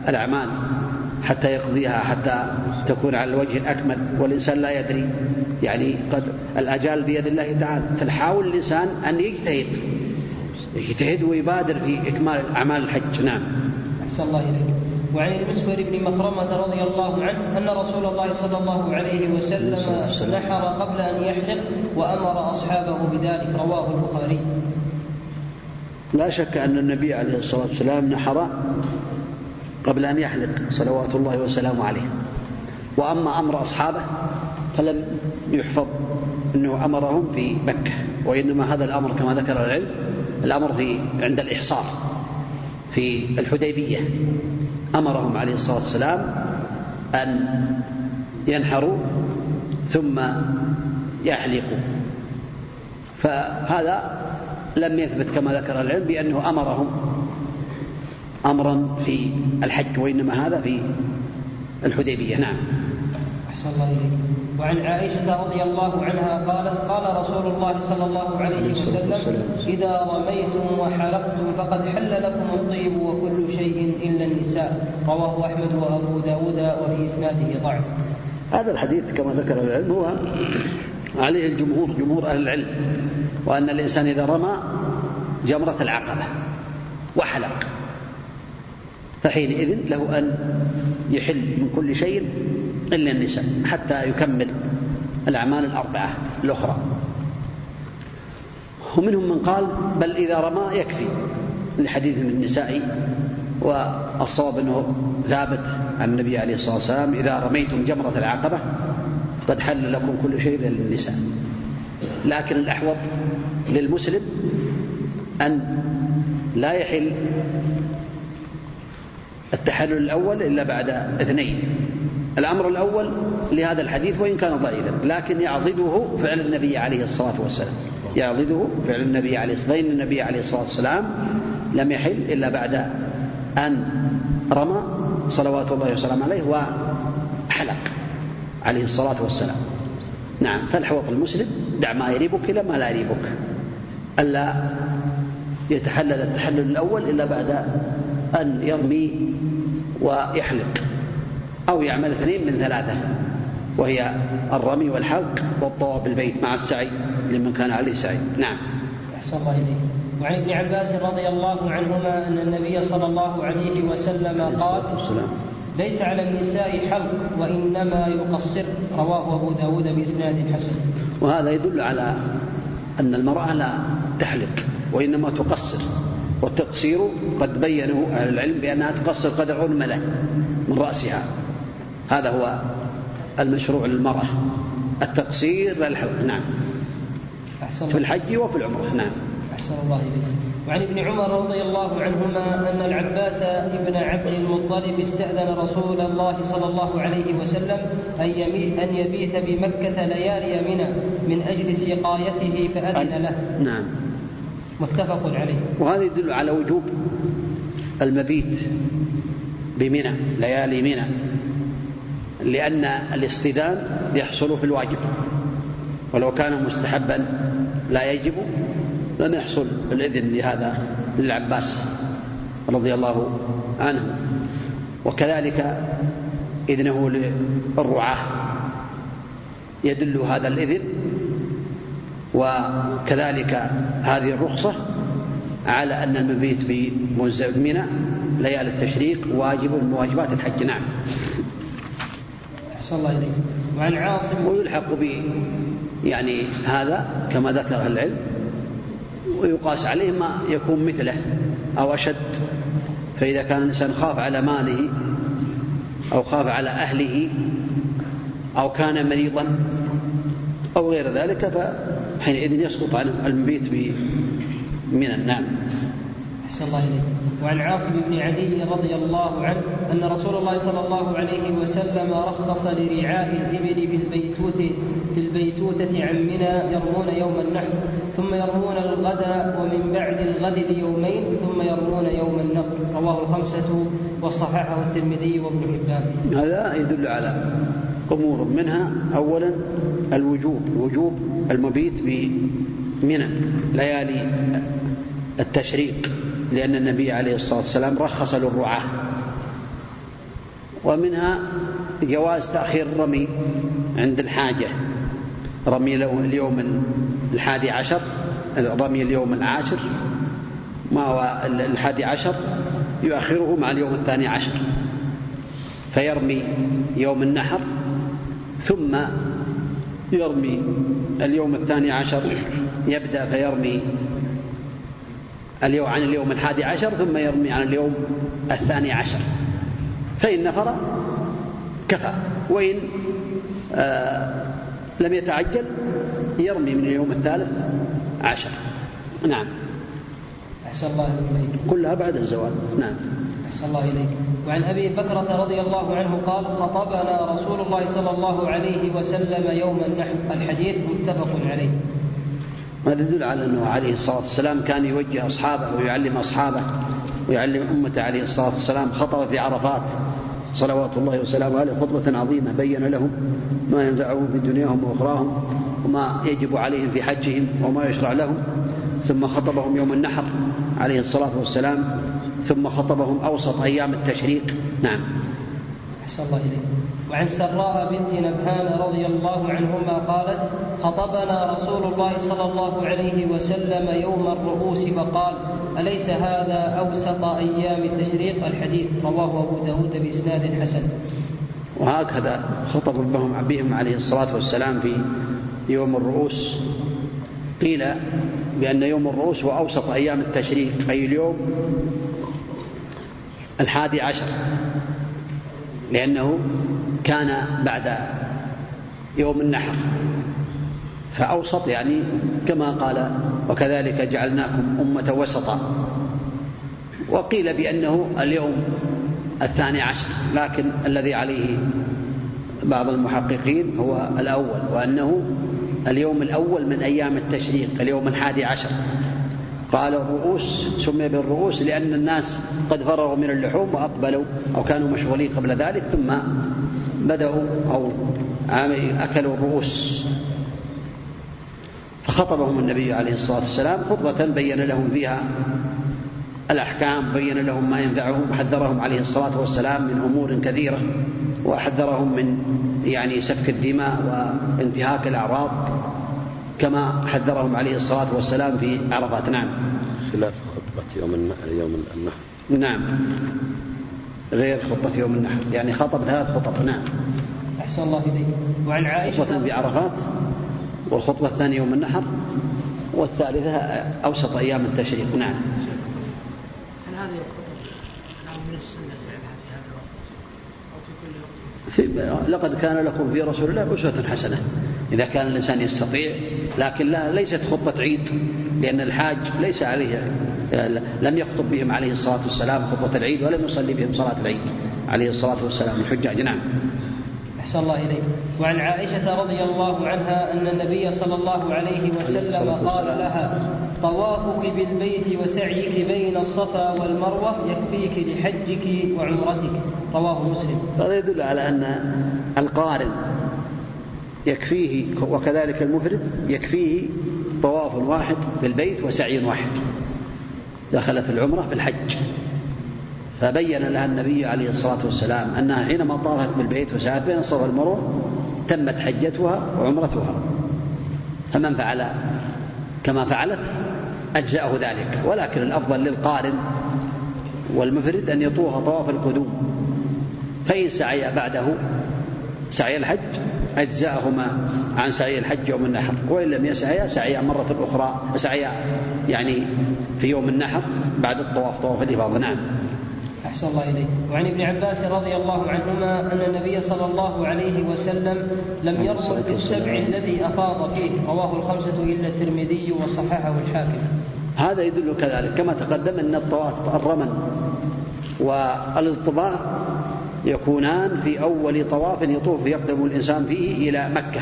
الأعمال. حتى يقضيها حتى تكون على الوجه الأكمل. والإنسان لا يدري. يعني قد الأجال بيد الله تعالى. فالحاول الإنسان أن يجتهد. يجتهد ويبادر في إكمال أعمال الحج. نعم. أحسن الله إليك. وعن المسور بن مخرمة رضي الله عنه أن رسول الله صلى الله عليه وسلم نحر قبل أن يحلق وأمر أصحابه بذلك. رواه البخاري. لا شك أن النبي عليه الصلاة والسلام نحر قبل أن يحلق صلوات الله وسلامه عليه. وأما أمر أصحابه فلم يحفظ أنه أمرهم في مكة وإنما هذا الأمر كما ذكر العلم الأمر في عند الإحصار في الحديبية. أمرهم عليه الصلاة والسلام أن ينحروا ثم يحلقوا. فهذا لم يثبت كما ذكر العلم بأنه أمرهم أمرا في الحج وإنما هذا في الحديبية. نعم. أحسن الله إليك. وعن عائشة رضي الله عنها قالت قال رسول الله صلى الله عليه وسلم إذا رميتم وحلقتم فقد حل لكم الطيب وكل شيء إلا النساء. رواه أحمد وأبو داود وفي إسناده ضعف. هذا الحديث كما ذكر العلم هو عليه الجمهور جمهور أهل العلم وأن الإنسان إذا رمى جمرة العقبة وحلق. فحينئذ له أن يحل من كل شيء إلا النساء حتى يكمل الأعمال الأربعة الأخرى. ومنهم من قال بل إذا رمى يكفي لحديث النساء والصواب أنه ثابت عن النبي عليه الصلاة والسلام إذا رميتم جمرة العقبة قد حل لكم كل شيء إلا للنساء. لكن الأحوط للمسلم أن لا يحل التحلل الأول إلا بعد اثنين. الأمر الأول لهذا الحديث وإن كان ضعيفا لكن يعضده فعل النبي عليه الصلاة والسلام. يعضده فعل النبي عليه الصلاة والسلام النبي عليه الصلاة والسلام لم يحل إلا بعد أن رمى صلوات الله وسلامه عليه وحلق عليه الصلاة والسلام. نعم فالحوط المسلم دع ما يريبك إلى ما لا يريبك. ألا يتحلل التحلل الأول إلا بعد أن يرمي ويحلق أو يعمل اثنين من ثلاثة وهي الرمي والحلق والطواف بالبيت مع السعي لمن كان عليه سعي. نعم. أحسن الله إليك. وعن ابن عباس رضي الله عنهما أن النبي صلى الله عليه وسلم قال ليس على النساء حلق وإنما يقصر. رواه أبو داود بإسناد حسن. وهذا يدل على أن المرأة لا تحلق وإنما تقصر. والتقصير قد بينه أهل العلم بأنها تقصر قدر عنملة من رأسها. هذا هو المشروع للمرأة. التقصير للحلق نعم. أحسن في الحج وفي العمرة. نعم. أحسن الله إليك. وعن ابن عمر رضي الله عنهما أن العباس بن عبد المطلب استأذن رسول الله صلى الله عليه وسلم أن يبيت بمكة ليالي منى من أجل سقايته فأذن له. نعم. متفق عليه. وهذا يدل على وجوب المبيت بمنى ليالي منى لأن الاستئذان يحصل في الواجب. ولو كان مستحبا لا يجب لم يحصل الإذن لهذا للعباس رضي الله عنه. وكذلك إذنه للرعاة يدل هذا الإذن وكذلك هذه الرخصة على أن المبيت بمنى ليالي التشريق واجب من واجبات الحج. نعم. أحسن الله إليك. وعن عاصم ويلحق ب يعني هذا كما ذكر العلم ويقاس عليه ما يكون مثله أو أشد. فإذا كان الإنسان خاف على ماله أو خاف على أهله أو كان مريضا أو غير ذلك فحينئذ يسقط عنه المبيت بمنى نعم أحسن الله إليك. وعن عاصم بن عدي رضي الله عنه أن رسول الله صلى الله عليه وسلم رخص لرعاء الإبل في البيتوتة في البيتوتة عن منى يرمون يوم النحر ثم يرمون الغد ومن بعد الغد ليومين ثم يرمون يوم النحر رواه الخمسة وصححه الترمذي وابن حبان. هذا يدل على أمور منها أولا الوجوب وجوب المبيت بمنى ليالي التشريق لأن النبي عليه الصلاة والسلام رخص للرعاة. ومنها جواز تأخير الرمي عند الحاجة رمي اليوم الحادي عشر رمي اليوم العاشر ما هو الحادي عشر؟ يؤخره مع اليوم الثاني عشر. فيرمي يوم النحر ثم يرمي اليوم الثاني عشر يبدأ فيرمي اليوم عن اليوم الحادي عشر ثم يرمي عن اليوم الثاني عشر. فإن نفر كفى وإن آه لم يتعجل يرمي من اليوم الثالث عشر. نعم. أحسن الله إليك. كلها بعد الزوال. نعم. أحسن الله إليك وعن أبي بكرة رضي الله عنه قال خطبنا رسول الله صلى الله عليه وسلم يوم النحر. الحديث متفق عليه. هذا يدل على أنه عليه الصلاة والسلام كان يوجه أصحابه ويعلم أصحابه ويعلم أمته عليه الصلاة والسلام. خطب في عرفات. صلوات الله وسلامه عليه. خطبة عظيمة بين لهم ما ينفعهم في دنياهم وأخراهم وما يجب عليهم في حجهم وما يشرع لهم. ثم خطبهم يوم النحر عليه الصلاة والسلام. ثم خطبهم أوسط أيام التشريق. نعم. أحسن الله إليك. وعن سراء بنت نبهان رضي الله عنهما قالت خطبنا رسول الله صلى الله عليه وسلم يوم الرؤوس فقال أليس هذا أوسط أيام التشريق؟ الحديث رواه أبو داود بإسناد حسن. وهكذا خطب بهم بهم عليه الصلاة والسلام في يوم الرؤوس. قيل بأن يوم الرؤوس هو أوسط أيام التشريق أي اليوم الحادي عشر لأنه كان بعد يوم النحر. فأوسط يعني كما قال وكذلك جعلناكم أمة وسطا. وقيل بأنه اليوم الثاني عشر لكن الذي عليه بعض المحققين هو الأول وأنه اليوم الأول من أيام التشريق اليوم الحادي عشر. قال الرؤوس سمي بالرؤوس لأن الناس قد فرغوا من اللحوم وأقبلوا أو كانوا مشغولين قبل ذلك ثم بدأوا أو أكلوا الرؤوس. فخطبهم النبي عليه الصلاة والسلام خطبة بين لهم فيها الأحكام بين لهم ما ينفعهم وحذرهم عليه الصلاة والسلام من أمور كثيرة وحذرهم من يعني سفك الدماء وانتهاك الأعراض. كما حذرهم عليه الصلاة والسلام في عرفات. نعم. خلاف خطبة يوم النحر يوم النحر. نعم. غير خطبة يوم النحر. يعني خطب ثلاث خطب. نعم. أحسن الله إليك. وعن عائشة خطبة في عرفات والخطبة الثانية يوم النحر والثالثة أوسط أيام التشريق. نعم. هل هذه الخطب من السنة فعلها في هذا الوقت أو في كل في لقد كان لكم في رسول الله أسوة حسنة. إذا كان الإنسان يستطيع لكن لا ليست خطبة عيد لأن الحاج ليس عليه لم يخطب بهم عليه الصلاة والسلام خطبة العيد ولم يصلي بهم صلاة العيد عليه الصلاة والسلام الحجاج نعم. أحسن الله إليك. وعن عائشة رضي الله عنها أن النبي صلى الله عليه وسلم قال لها طوافك بالبيت وسعيك بين الصفا والمروة يكفيك لحجك وعمرتك. رواه مسلم. هذا يدل على أن القارن يكفيه وكذلك المفرد يكفيه طواف واحد بالبيت وسعي واحد. دخلت العمرة في الحج فبين لها النبي عليه الصلاة والسلام أنها حينما طافت بالبيت وسعت بين الصفا والمروة تمت حجتها وعمرتها. فمن فعل كما فعلت أجزأه ذلك. ولكن الأفضل للقارن والمفرد أن يطوف طواف القدوم. فإن سعي بعده سعي الحج أجزاءهما عن سعي الحج يوم النحر. وإن لم يسعيا سعيا مرة أخرى سعيا يعني في يوم النحر بعد الطواف طواف الإفاضة. نعم. أحسن الله إليك. وعن ابن عباس رضي الله عنهما أن النبي صلى الله عليه وسلم لم يرمل في السبع الذي أفاض فيه. رواه الخمسة إلا الترمذي وصححه الحاكم. هذا يدل كذلك كما تقدم أن الطواف الرمل والاطباع يكونان في أول طواف يطوف يقدم الإنسان فيه إلى مكة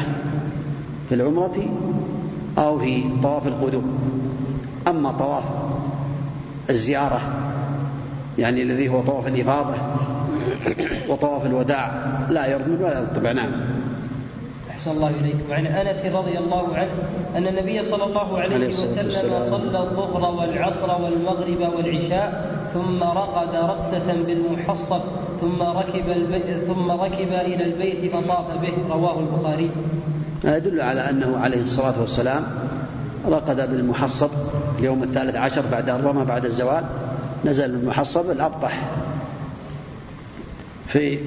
في العمرة أو في طواف القدوم. أما طواف الزيارة يعني الذي هو طواف الإفاضة وطواف الوداع. لا يرمل ولا يطبع نعم. أحسن الله إليك وعن أنس رضي الله عنه أن النبي صلى الله عليه وسلم صلى الظهر والعصر والمغرب والعشاء ثم رقد رقدة بالمحصب ثم ركب البيت ثم ركب إلى البيت فطاف به. رواه البخاري. يدل على أنه عليه الصلاة والسلام رقد بالمحصب اليوم الثالث عشر بعد أن رمى بعد الزوال. نزل بالمحصب الأبطح في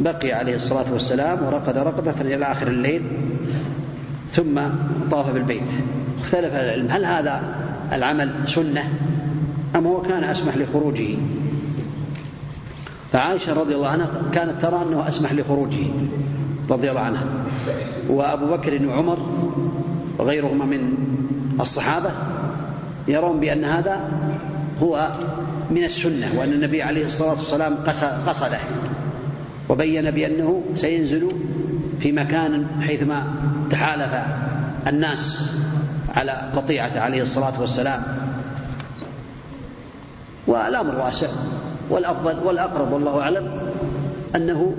بقي عليه الصلاة والسلام ورقد رقدة إلى آخر الليل ثم طاف بالبيت. اختلف العلم. هل هذا العمل سنة أم هو كان أسمح لخروجه؟ فعائشة رضي الله عنها كانت ترى أنه أسمح لخروجه رضي الله عنها. وأبو بكر وعمر وغيرهما من الصحابة يرون بأن هذا هو من السنة وأن النبي عليه الصلاة والسلام قصده وبين بأنه سينزل في مكان حيثما تحالف الناس على قطيعته عليه الصلاة والسلام. والأمر واسع والأفضل والأقرب والله أعلم أنه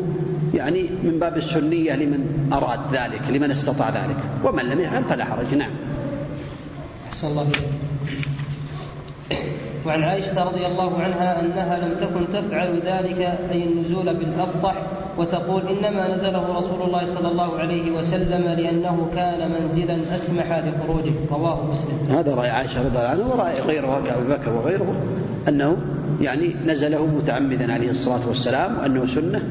يعني من باب السنية لمن أراد ذلك لمن استطاع ذلك ومن لم يفعل فلا حرج. نعم. أحسن الله وعن عائشة رضي الله عنها أنها لم تكن تفعل ذلك أي النزول بالأبطح وتقول إنما نزله رسول الله صلى الله عليه وسلم لأنه كان منزلا أسمح بخروجه رواه مسلم. هذا رأي عائشة رضي الله عنها ورأي غيرها كأبي بكر وغيره أنه يعني نزله متعمدا عليه الصلاة والسلام وأنه سنة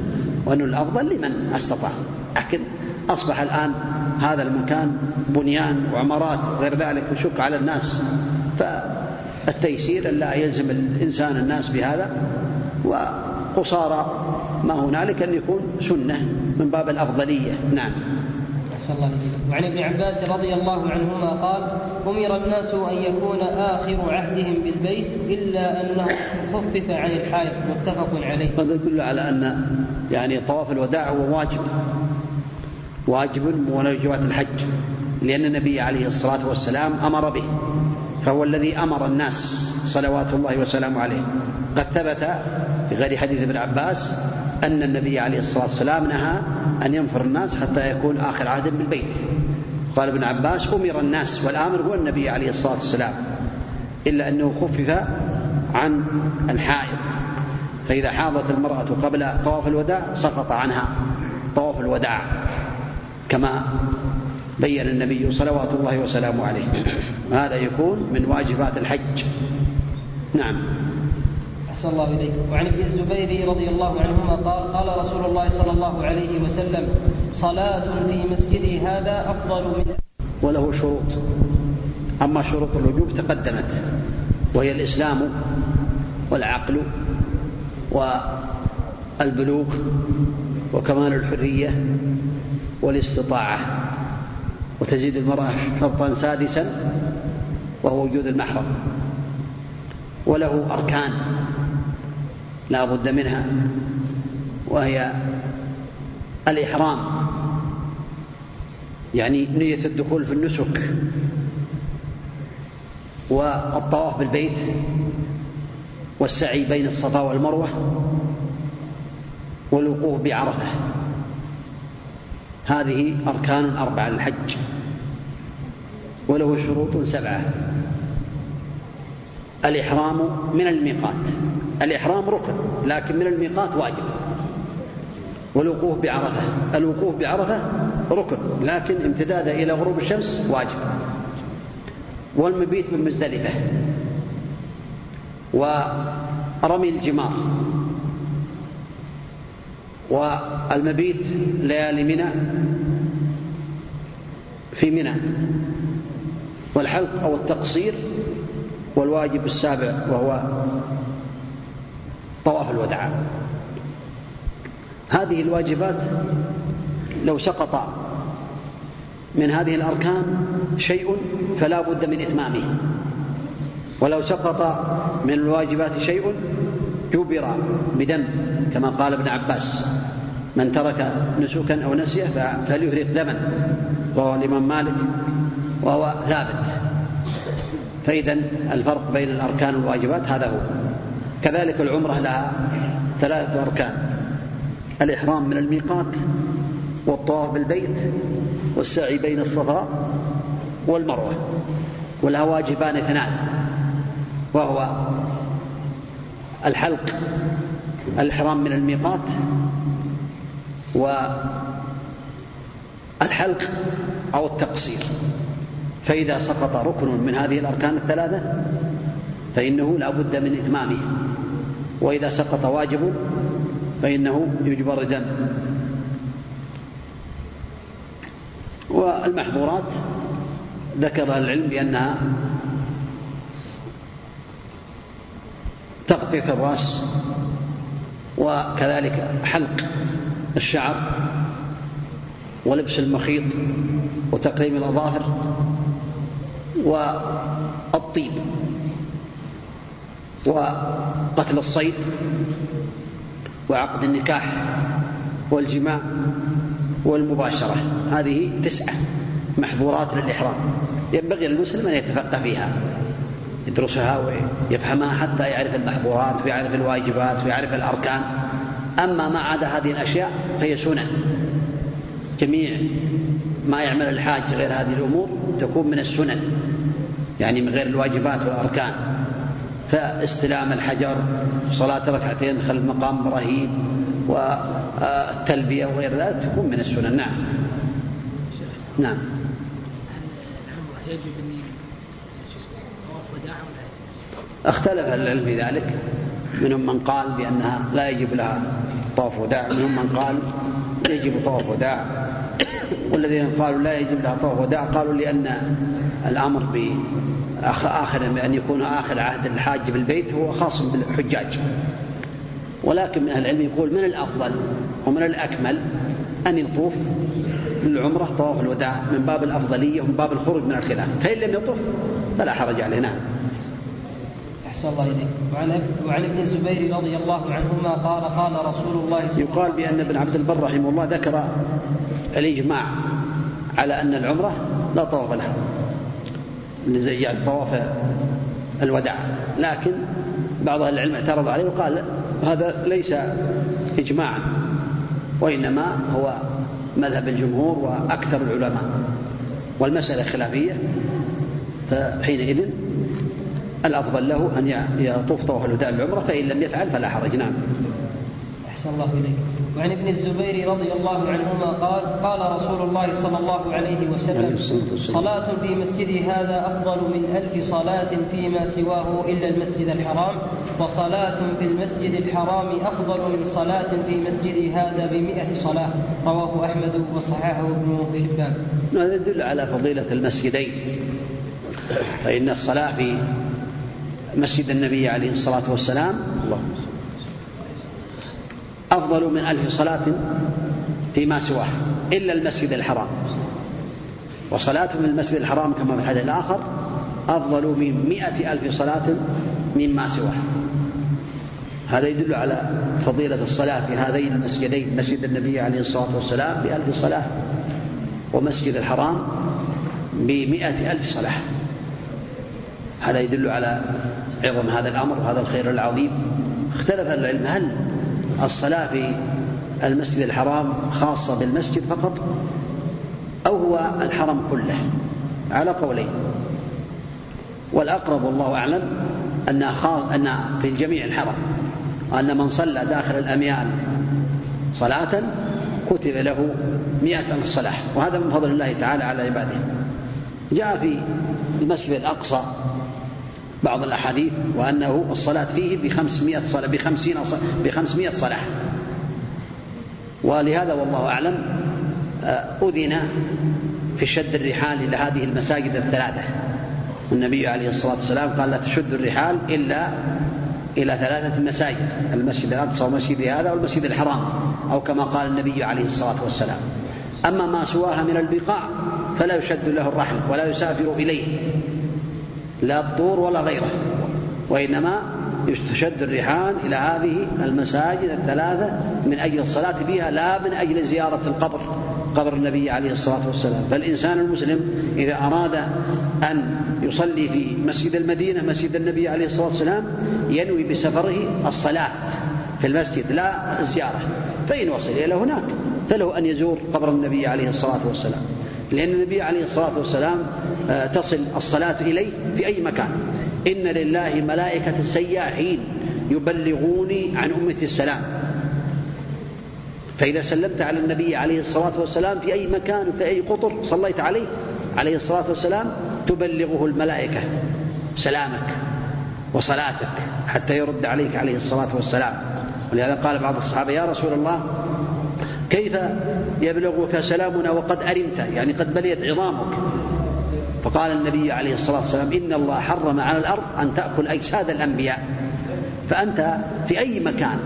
وأنه الأفضل لمن أستطاع. لكن أصبح الآن هذا المكان بنيان وعمارات وغير ذلك يشق على الناس. فالتيسير ألا يلزم الإنسان الناس بهذا وقصارى ما هنالك أن يكون سنة من باب الأفضلية. نعم. أحسن الله وعن ابن عباس رضي الله عنهما قال أمر الناس أن يكون آخر عهدهم بالبيت إلا أنه خفف عن الحائط متفق عليه. هذا يدل على أن يعني طواف الوداع هو واجب. واجب من واجبات الحج لأن النبي عليه الصلاة والسلام أمر به. فهو الذي أمر الناس صلوات الله وسلامه عليه. قد ثبت في غير حديث ابن عباس أن النبي عليه الصلاة والسلام نهى أن ينفر الناس حتى يكون آخر عهد بالبيت. قال ابن عباس أمر الناس والآمر هو النبي عليه الصلاة والسلام إلا أنه خفف عن الحائض فإذا حاضت المرأة قبل طواف الوداع سقط عنها طواف الوداع كما بين النبي صلوات الله وسلامه عليه. هذا يكون من واجبات الحج. نعم. أحسن الله إليك. وعن ابن الزبير رضي الله عنهما قال قال رسول الله صلى الله عليه وسلم صلاة في مسجدي هذا أفضل من وله شروط. أما شروط الوجوب تقدمت. وهي الإسلام والعقل والبلوغ وكمال الحرية والاستطاعة. وتزيد المرأة شرطا سادسا وهو وجود المحرم. وله أركان لا بد منها وهي الإحرام. يعني نية الدخول في النسك والطواف بالبيت والسعي بين الصفا والمروة والوقوف بعرفة. هذه أركان أربعة للحج وله شروط سبعة. الإحرام من الميقات. الإحرام ركن لكن من الميقات واجب. والوقوف بعرفة. الوقوف بعرفة ركن لكن امتداده إلى غروب الشمس واجب. والمبيت من مزدلفة. ورمي الجمار. والمبيت ليالي منى في منى. والحلق أو التقصير والواجب السابع وهو طواف الوداع. هذه الواجبات لو سقط من هذه الأركان شيء فلا بد من إتمامه. ولو سقط من الواجبات شيء جبر بدم كما قال ابن عباس من ترك نسوكا أو نسيه فليهرق دما. وهو الإمام مالك. وهو ثابت. فإذا الفرق بين الأركان والواجبات هذا هو. كذلك العمرة لها ثلاثة أركان. الإحرام من الميقات والطواف بالبيت والسعي بين الصفا والمروة. ولها واجبان اثنان وهو الحلق الإحرام من الميقات والحلق أو التقصير. فإذا سقط ركن من هذه الأركان الثلاثة فإنه لا بد من إتمامه. وإذا سقط واجب فإنه يجبر دم والمحظورات ذكر العلم بأنها تغطية الرأس وكذلك حلق الشعر ولبس المخيط وتقليم الأظافر والطيب وقتل الصيد وعقد النكاح والجماع والمباشرة. هذه تسعة محظورات للإحرام. ينبغي للمسلم أن يتفقه فيها. يدرسها ويفهمها حتى يعرف المحظورات ويعرف الواجبات ويعرف الأركان. أما ما عدا هذه الأشياء فهي سنن جميع ما يعمل الحاج غير هذه الأمور تكون من السنن يعني من غير الواجبات والأركان. فاستلام الحجر صلاة ركعتين خلف مقام إبراهيم والتلبية وغير ذلك تكون من السنن. نعم. نعم. يجب اختلف العلم في ذلك. منهم من قال بأنها لا يجب لها طواف وداع منهم من قال يجب طواف وداع. والذين قالوا لا يجب لها طواف وداع قالوا لأن الأمر بآخر بأن يكون آخر عهد الحاج بالبيت هو خاص بالحجاج. ولكن من أهل العلم يقول من الأفضل ومن الأكمل أن يطوف للعمرة طواف الوداع من باب الأفضلية ومن باب الخروج من الخلاف. فإن لم يطوف فلا حرج عليه. نعم. أحسن الله إليك وعن, وعن ابن الزبير رضي الله عنهما قال قال رسول الله صلى يقال بأن ابن عبد البر رحمه الله ذكر الإجماع على أن العمرة لا طواف لها. زي يعني طواف الوداع. لكن بعض أهل العلم اعترض عليه وقال هذا ليس إجماعا وإنما هو مذهب الجمهور وأكثر العلماء. والمسألة خلافية فحينئذ الأفضل له أن يطوف طواف الوداع العمرة فإن لم يفعل فلا حرج. نعم. أحسن الله إليك. وعن ابن الزبير رضي الله عنهما قال قال رسول الله صلى الله عليه وسلم صلاة في مسجدي هذا أفضل من ألف صلاة فيما سواه إلا المسجد الحرام وصلاة في المسجد الحرام أفضل من صلاة في مسجدي هذا بمئة صلاة. رواه أحمد وصححه ابن حبان. هذا يدل على فضيلة المسجدين فإن الصلاة في مسجد النبي عليه الصلاة والسلام أفضل من ألف صلاة فيما سواه إلا المسجد الحرام. وصلاة من المسجد الحرام كما في الحديث الآخر أفضل من مئة ألف صلاة مما سواه. هذا يدل على فضيلة الصلاة في هذين المسجدين مسجد النبي عليه الصلاة والسلام بألف صلاة ومسجد الحرام بمئة ألف صلاة. هذا يدل على عظم هذا الأمر وهذا الخير العظيم. اختلف العلم هل الصلاة في المسجد الحرام خاصة بالمسجد فقط أو هو الحرم كله؟ على قولين. والأقرب والله أعلم أن أن في الجميع الحرم أن من صلى داخل الأميال صلاة كتب له مئة ألف صلاة وهذا من فضل الله تعالى على عباده. جاء في المسجد الأقصى بعض الأحاديث وأنه الصلاة فيه بخمسمائة صلاة بخمسين بخمسمائة صلاة. ولهذا والله أعلم آه، أذن في شد الرحال إلى هذه المساجد الثلاثة. النبي عليه الصلاة والسلام قال لا تشد الرحال إلا إلى ثلاثة مساجد المسجد الأقصى ومسجد هذا والمسجد الحرام أو كما قال النبي عليه الصلاة والسلام. أما ما سواها من البقاع فلا يشد له الرحل ولا يسافر إليه. لا الطور ولا غيره وإنما يستشد الرحال إلى هذه المساجد الثلاثة من أجل الصلاة فيها لا من أجل زيارة القبر قبر النبي عليه الصلاة والسلام. فالإنسان المسلم إذا أراد أن يصلي في مسجد المدينة مسجد النبي عليه الصلاة والسلام ينوي بسفره الصلاة في المسجد لا الزيارة. فإن وصل إلى هناك فله أن يزور قبر النبي عليه الصلاة والسلام. لأن النبي عليه الصلاة والسلام تصل الصلاة إليه في أي مكان. إن لله ملائكة سياحين يبلغوني عن أمة السلام. فإذا سلمت على النبي عليه الصلاة والسلام في أي مكان في أي قطر صليت عليه عليه الصلاة والسلام تبلغه الملائكة سلامك وصلاتك حتى يرد عليك عليه الصلاة والسلام. ولهذا قال بعض الصحابة يا رسول الله كيف يبلغك سلامنا وقد أرمت؟ يعني قد بليت عظامك. فقال النبي عليه الصلاة والسلام إن الله حرم على الأرض أن تأكل أجساد الأنبياء. فأنت في أي مكان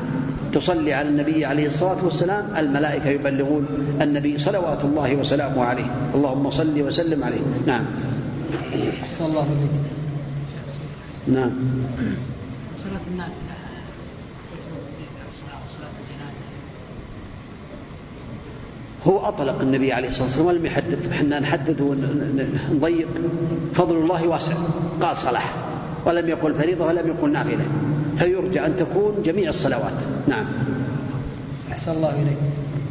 تصلي على النبي عليه الصلاة والسلام الملائكة يبلغون النبي صلوات الله وسلامه عليه. اللهم صل وسلم عليه. نعم. أحسن الله إليك. نعم. صلاة النافلة صلاة الجنازة هو أطلق النبي عليه الصلاة والسلام ولم يحدد إحنا نحدد ونضيق فضل الله واسع. قال صلاح. ولم يقل فريضة ولم يقل نافلة. فيرجى أن تكون جميع الصلوات. نعم. أحسن الله إليك.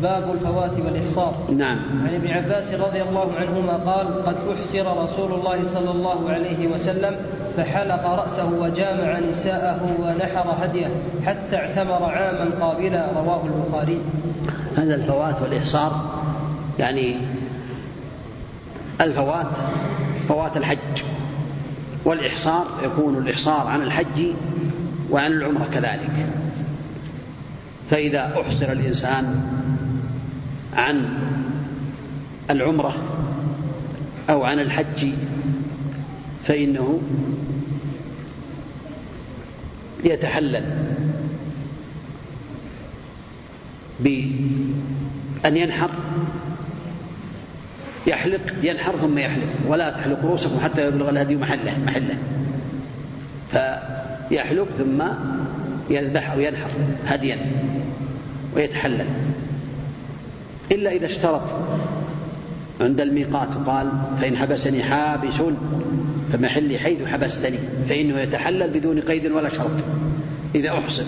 باب الفوات والإحصار. نعم. عن ابن عباس رضي الله عنهما قال قد أحسر رسول الله صلى الله عليه وسلم فحلق رأسه وجامع نساءه ونحر هديه حتى اعتمر عاما قابلا. رواه البخاري. هذا الفوات والإحصار يعني الفوات فوات الحج والإحصار يكون الإحصار عن الحج وعن العمرة كذلك. فإذا أحصر الإنسان عن العمرة أو عن الحج فإنه يتحلل بأن ينحر يحلق ينحر ثم يحلق ولا تحلق رؤوسكم حتى يبلغ الهدي محله محله. فيحلق ثم يذبح أو ينحر هديا. ويتحلل. إلا إذا اشترط. عند الميقات قال فإن حبسني حابس فمحلي حيث حبستني فإنه يتحلل بدون قيد ولا شرط. إذا أحصر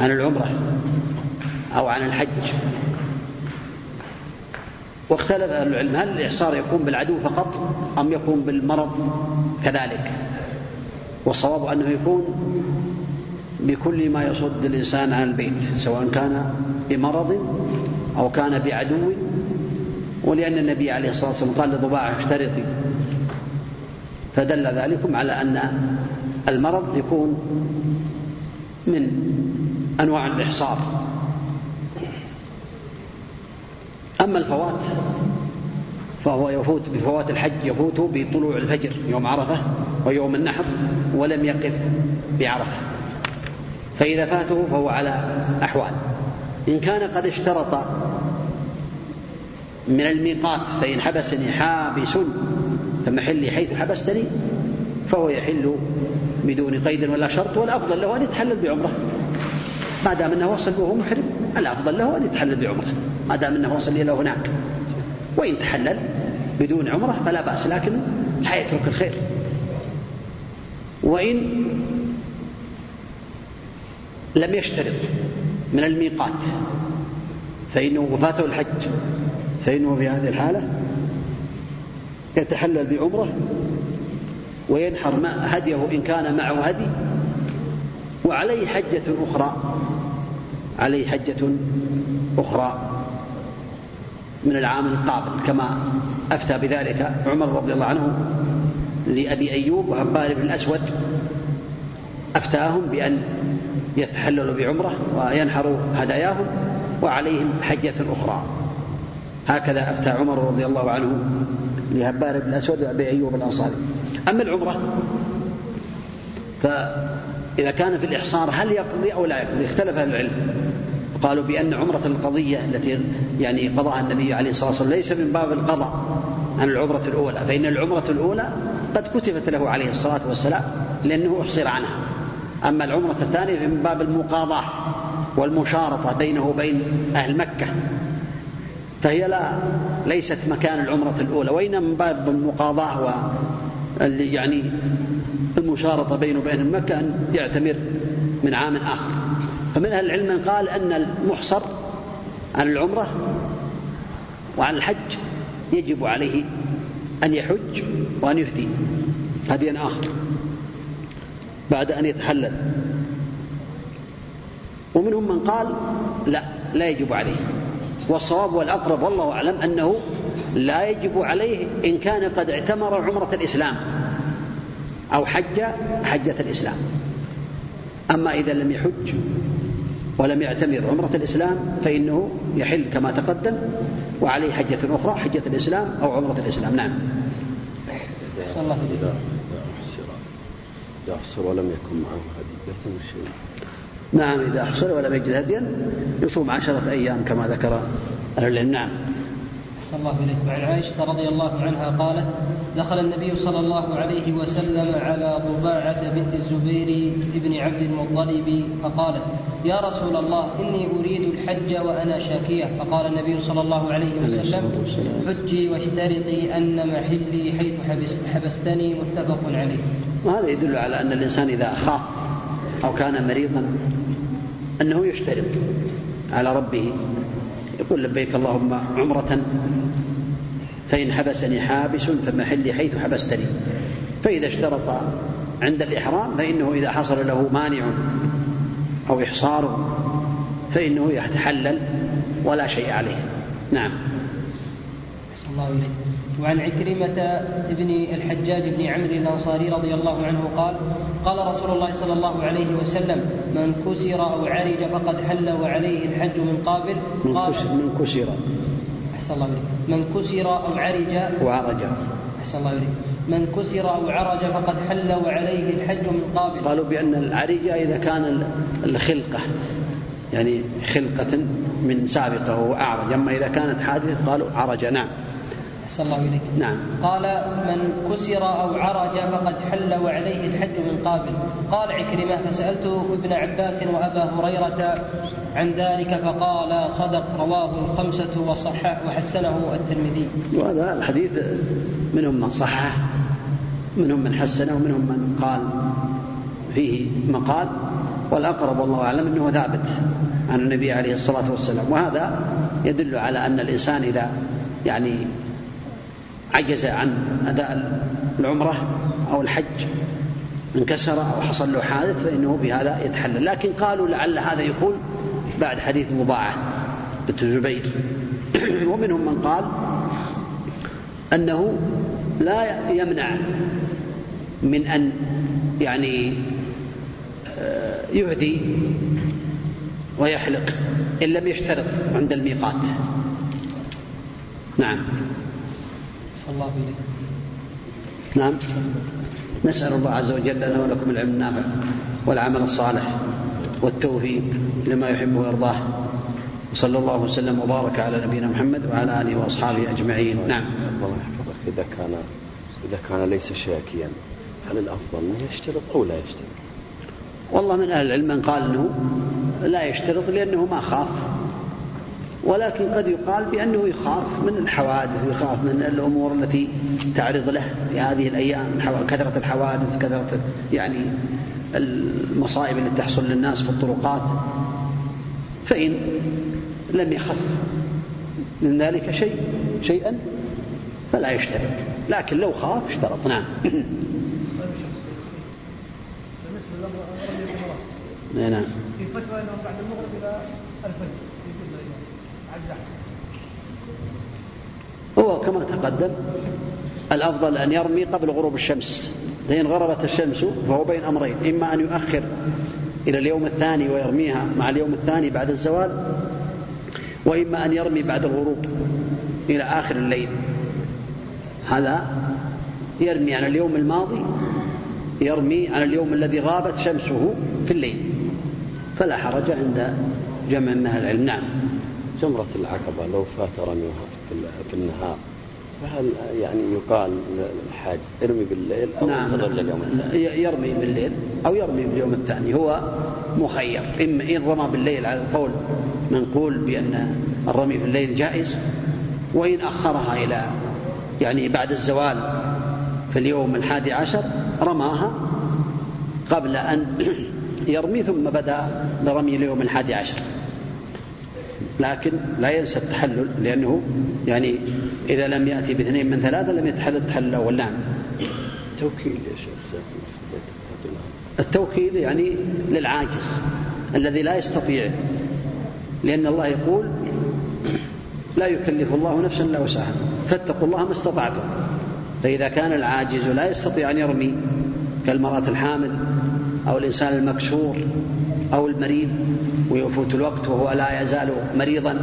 عن العمرة أو عن الحج. واختلف أهل العلم هل الإعصار يكون بالعدو فقط أم يكون بالمرض كذلك؟ والصواب أنه يكون بكل ما يصد الإنسان عن البيت سواء كان بمرض أو كان بعدو. ولأن النبي عليه الصلاة والسلام قال لضباعة اشترطي فدل ذلكم على أن المرض يكون من أنواع الإحصار. أما الفوات فهو يفوت بفوات الحج يفوت بطلوع الفجر يوم عرفة ويوم النحر ولم يقف بعرفة. فإذا فاته فهو على أحوال. إن كان قد اشترط من الميقات فإن حبسني حابس فمحلي حيث حبستني فهو يحل بدون قيد ولا شرط والأفضل له أن يتحلل بعمرة. ما دام أنه وصل وهو محرم الأفضل له أن يتحلل بعمرة. ما دام أنه وصل إلى هناك. وإن تحلل بدون عمرة فلا بأس لكن لا يترك الخير. وإن لم يشترط من الميقات. فإنه وفاته الحج. فإنه في هذه الحالة يتحلل بعمرة وينحر هديه إن كان معه هدي. وعليه حجة أخرى. عليه حجة أخرى من العام القابل كما أفتى بذلك عمر رضي الله عنه لأبي أيوب وعبار بن الأسود أفتاهم بأن يتحللوا بعمرة وينحروا هداياهم وعليهم حجة أخرى. هكذا أفتى عمر رضي الله عنه لهبار بن الأسود وأبي أيوب الأنصاري. أما العمرة فإذا كان في الإحصار هل يقضي أو لا يقضي؟ اختلف أهل العلم. قالوا بأن عمرة القضية التي يعني قضاها النبي عليه الصلاة والسلام ليس من باب القضاء. عن العمرة الأولى فإن العمرة الأولى قد كتبت له عليه الصلاة والسلام لأنه أحصر عنها. أما العمرة الثانية من باب المقاضاة والمشارطة بينه وبين أهل مكة فهي لا ليست مكان العمرة الأولى وإنما من باب المقاضاة و يعني المشارطة بينه وبين مكة أن يعتمر من عام آخر. فمن أهل العلم من قال أن المحصر عن العمرة وعن الحج يجب عليه أن يحج وأن يهدي. هديا آخر. بعد أن يتحلل. ومنهم من قال لا لا يجب عليه. والصواب والأقرب والله أعلم أنه لا يجب عليه إن كان قد اعتمر عمرة الإسلام أو حج حجة الإسلام. أما إذا لم يحج ولم يعتمر عمرة الإسلام فإنه يحل كما تقدم وعليه حجة أخرى حجة الإسلام أو عمرة الإسلام. نعم. إذا الله إذا أحسر إذا ولم يكن معه هدي يلزم الشيء نعم إذا حصل ولم يجد هديا يصوم عشرة أيام كما ذكر أهل العلم. نعم. أحسن الله إليك وعن عائشة رضي الله عنها قالت دخل النبي صلى الله عليه وسلم على ضباعة بنت الزبير بن عبد المطلب فقالت يا رسول الله إني أريد الحج وأنا شاكية. فقال النبي صلى الله عليه وسلم حجي واشترطي أن محلي حيث حبس حبستني. متفق عليه. وهذا يدل على أن الإنسان إذا خاف أو كان مريضا أنه يشترط على ربه يقول لبيك اللهم عمرة فإن حبسني حابس فمحلي حيث حبستني. فإذا اشترط عند الإحرام فإنه إذا حصل له مانع أو إحصار فإنه يتحلل ولا شيء عليه. نعم. الله إليك. وعن عكرمة بن الحجاج بن عمرو الأنصاري رضي الله عنه قال قال رسول الله صلى الله عليه وسلم من كسر أو عرج فقد حل وعليه الحج من قابل. قال من كسر. أحسن الله إليك. من كسر أو عرج وعرج. أحسن الله إليك. من كسر أو عرج فقد حل وعليه الحج من قابل. قالوا بأن العرج إذا كان الخلقة يعني خلقة من سابقة وأعرج. أما إذا كانت حادثة قالوا عرج نعم. أحسن الله إليك نعم. قال من كسر أو عرج فقد حل وعليه الحج من قابل. قال عكرمة فسألت ابن عباس وأبا هريرة عن ذلك فقال صدق رواه الخمسة وصحح وحسنه الترمذي. وهذا الحديث منهم من صحح منهم من حسنه ومنهم من قال فيه مقال والأقرب والله أعلم أنه ثابت عن النبي عليه الصلاة والسلام. وهذا يدل على أن الإنسان إذا يعني عجز عن أداء العمرة أو الحج انكسر أو حصل له حادث فإنه بهذا يتحلل. لكن قالوا لعل هذا يقول بعد حديث مضاعة بنت زبير. ومنهم من قال أنه لا يمنع من أن يعني آه، يهدي ويحلق إن لم يشترط عند الميقات. نعم. الله إليك. نعم. نسأل الله عز وجل لنا ولكم العلم النافع والعمل الصالح والتوفيق لما يحب ويرضاه. وصلى الله وسلم وبارك على نبينا محمد وعلى آله وأصحابه أجمعين. نعم. الله يحفظك. إذا كان إذا كان ليس شاكيا هل الأفضل انه يشترط أو لا يشترط؟ والله من أهل العلم من قال إنه لا يشترط لأنه ما خاف. ولكن قد يقال بأنه يخاف من الحوادث ويخاف من الأمور التي تعرض له في هذه الأيام كثرة الحوادث كثرة يعني المصائب التي تحصل للناس في الطرقات. فإن لم يخف من ذلك شيء شيئا فلا يشترط. لكن لو خاف اشترط. نعم. نعم. في إنه بعد المغرب إلى الفجر. هو كما تقدم الأفضل أن يرمي قبل غروب الشمس. فإن غربت الشمس فهو بين أمرين إما أن يؤخر إلى اليوم الثاني ويرميها مع اليوم الثاني بعد الزوال وإما أن يرمي بعد الغروب إلى آخر الليل. هذا يرمي على اليوم الماضي يرمي على اليوم الذي غابت شمسه في الليل. فلا حرج عند جمع من أهل العلم. نعم. جمرة العقبة لو فات رميها في النهار فهل يعني يقال الحاج ارمي بالليل أو نعم ينتظر لليوم الثاني؟ يرمي بالليل أو يرمي باليوم الثاني هو مخير. إما إن رمى بالليل على القول منقول بأن الرمي بالليل جائز وإن أخرها إلى يعني بعد الزوال في اليوم الحادي عشر رماها قبل أن يرمي ثم بدأ برمي اليوم الحادي عشر. لكن لا ينسى التحلل لأنه يعني إذا لم يأتي باثنين من ثلاثة لم يتحلل التحلل الأول. نعم. توكيل يا شيخ التوكيل يعني للعاجز الذي لا يستطيع لأن الله يقول لا يكلف الله نفسا إلا وسعها فاتقوا الله ما استطعتم. فإذا كان العاجز لا يستطيع أن يرمي كالمرأة الحامل أو الإنسان المكسور. أو المريض ويفوت الوقت وهو لا يزال مريضا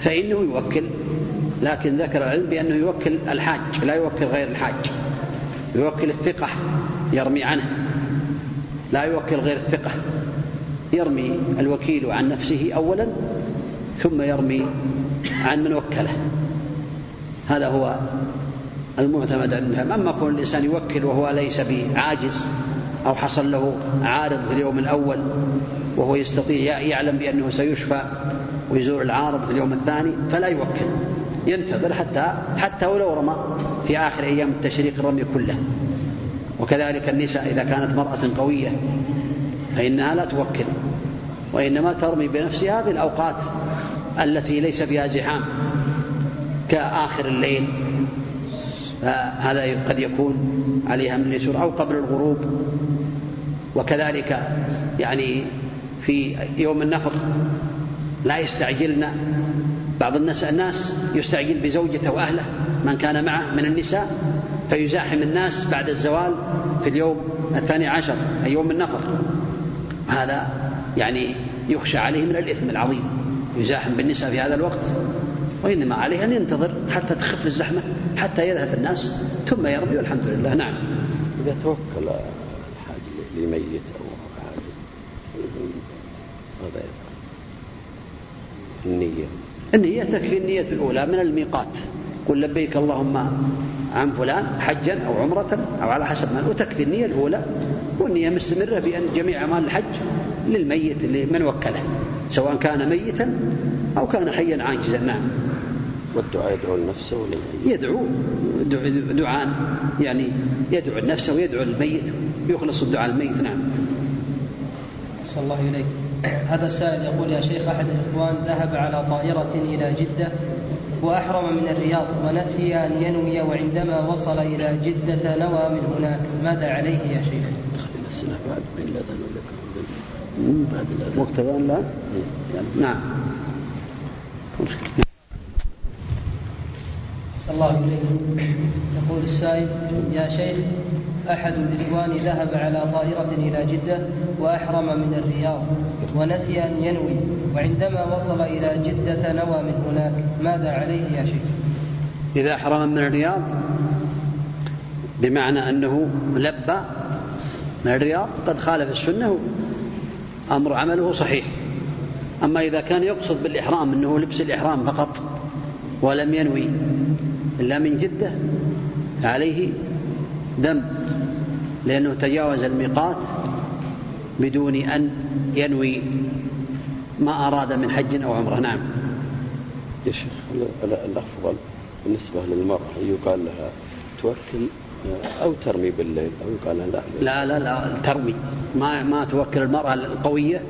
فإنه يوكل. لكن ذكر العلم بأنه يوكل الحاج لا يوكل غير الحاج. يوكل الثقة يرمي عنه. لا يوكل غير الثقة يرمي الوكيل عن نفسه أولا ثم يرمي عن من وكله. هذا هو المعتمد عندهم أما كون الإنسان يوكل وهو ليس بعاجز أو حصل له عارض في اليوم الأول وهو يستطيع يعلم بأنه سيشفى ويزور العارض في اليوم الثاني فلا يوكل. ينتظر حتى حتى ولو رمى في آخر أيام التشريق الرمي كله. وكذلك النساء إذا كانت مرأة قوية فإنها لا توكل. وإنما ترمي بنفسها في الأوقات التي ليس فيها زحام كآخر الليل فهذا قد يكون عليها من اليسر أو قبل الغروب. وكذلك يعني في يوم النفر لا يستعجلن بعض الناس الناس يستعجل بزوجته وأهله من كان معه من النساء فيزاحم الناس بعد الزوال في اليوم الثاني عشر أي يوم النفر هذا يعني يخشى عليه من الإثم العظيم يزاحم بالنساء في هذا الوقت. وإنما عليه أن ينتظر حتى تخف الزحمة حتى يذهب الناس. ثم يرمي والحمد لله نعم. إذا توكل الحاج لميت أو حاجة ماذا يفعل؟ النية. النية تكفي النية الأولى من الميقات. قل لبيك اللهم عن فلان حجا أو عمرة أو على حسب ما وتكفي النية الأولى. والنية مستمرة بأن جميع أعمال الحج للميت لمن وكله. سواء كان ميتا أو كان حيا عاجزا نعم. والدعاء يدعو لنفسه ولا يدعو دعاء يعني يدعو لنفسه ويدعو للميت يخلص الدعاء للميت نعم. صلى الله إليك. هذا السائل يقول يا شيخ أحد الإخوان ذهب على طائرة إلى جدة وأحرم من الرياض ونسي أن ينوي وعندما وصل إلى جدة نوى من هناك. ماذا عليه يا شيخ؟ بعد وقت الأذان لا؟ نعم. صلى الله إليكم يقول السائل يا شيخ أحد الإخوان ذهب على طائرة إلى جدة وأحرم من الرياض ونسي أن ينوي وعندما وصل إلى جدة نوى من هناك. ماذا عليه يا شيخ؟ إذا أحرم من الرياض؟ بمعنى أنه لبى من الرياض قد خالف السنة أمر عمله صحيح. أما إذا كان يقصد بالإحرام أنه لبس الإحرام فقط ولم ينوي إلا من جدة فعليه دم لأنه تجاوز الميقات بدون أن ينوي ما أراد من حج أو عمرة. نعم. يا شيخ الأفضل بالنسبة للمرأة يقال لها توكل أو ترمي بالليل أو يقال لها لا؟ لا لا, لا ترمي. ما ما توكل المرأة القوية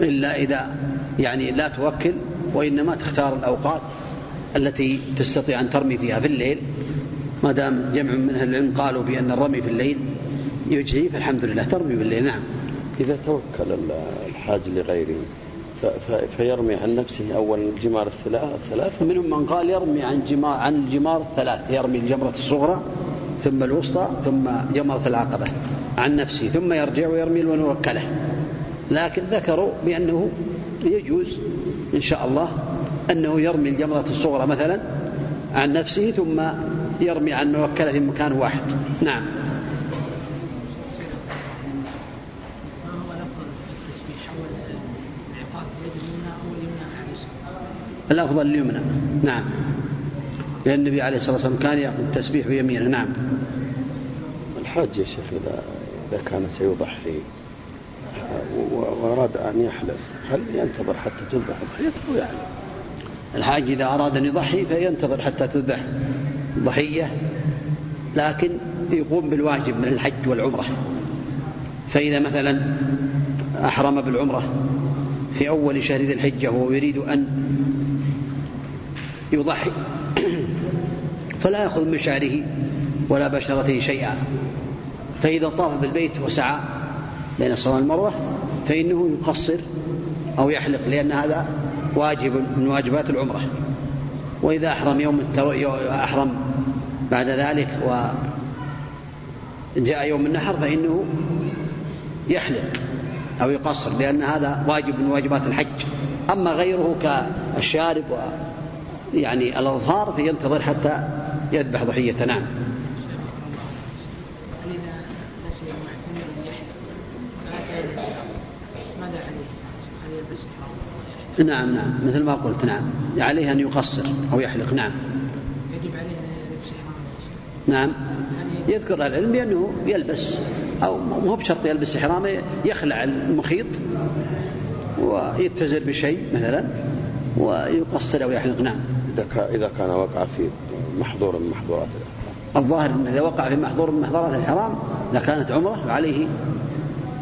إلا إذا يعني لا توكل وإنما تختار الأوقات التي تستطيع أن ترمي فيها في الليل. ما دام جمع من أهل العلم قالوا بأن الرمي في الليل يجزي فالحمد لله ترمي بالليل نعم. إذا توكل الحاج لغيره فيرمي عن نفسه أول الجمار الثلاث منهم من قال يرمي عن جمار عن الجمار الثلاث. يرمي الجمرة الصغرى ثم الوسطى ثم جمرة العقبة عن نفسه ثم يرجع ويرمي من وكله لكن ذكروا بأنه يجوز إن شاء الله أنه يرمي الجمرة الصغرى مثلا عن نفسه ثم يرمي عن موكلة في مكان واحد. نعم. الأفضل اليمنى. نعم. لأن النبي عليه الصلاة والسلام كان يأخذ التسبيح بيمينه. نعم. الحاج يا شيخ إذا كان سيضحي وأراد أن يحلف هل ينتظر حتى تذبح ضحيته أو يحلف؟ الحاج إذا أراد أن يضحي فينتظر حتى تذبح ضحية لكن يقوم بالواجب من الحج والعمرة. فإذا مثلا أحرم بالعمرة في أول شهر ذي الحجة وهو يريد أن يضحي فلا يأخذ من شعره ولا بشرته شيئا. فإذا طاف بالبيت وسعى بين الصفا والمروة فإنه يقصر أو يحلق لأن هذا واجب من واجبات العمرة. وإذا أحرم يوم. أحرم بعد ذلك وجاء يوم النحر فإنه يحلق أو يقصر لأن هذا واجب من واجبات الحج. أما غيره كالشارب يعني الأظفار فينتظر حتى يذبح ضحية. نعم ماذا عليه؟ هل يلبس إحرام؟ نعم نعم. مثل ما قلت نعم. عليه أن يقصر أو يحلق نعم. يجب عليه نعم. يعني يذكر العلم بأنه يلبس أو مو بشرط يلبس إحرامه يخلع المخيط ويتزر بشيء مثلا ويقصر أو يحلق نعم. إذا كان إذا كان وقع في محظور من محظورات الظاهر أنه إذا وقع في محظور من محظورات الحرام إذا كانت عمرة فعليه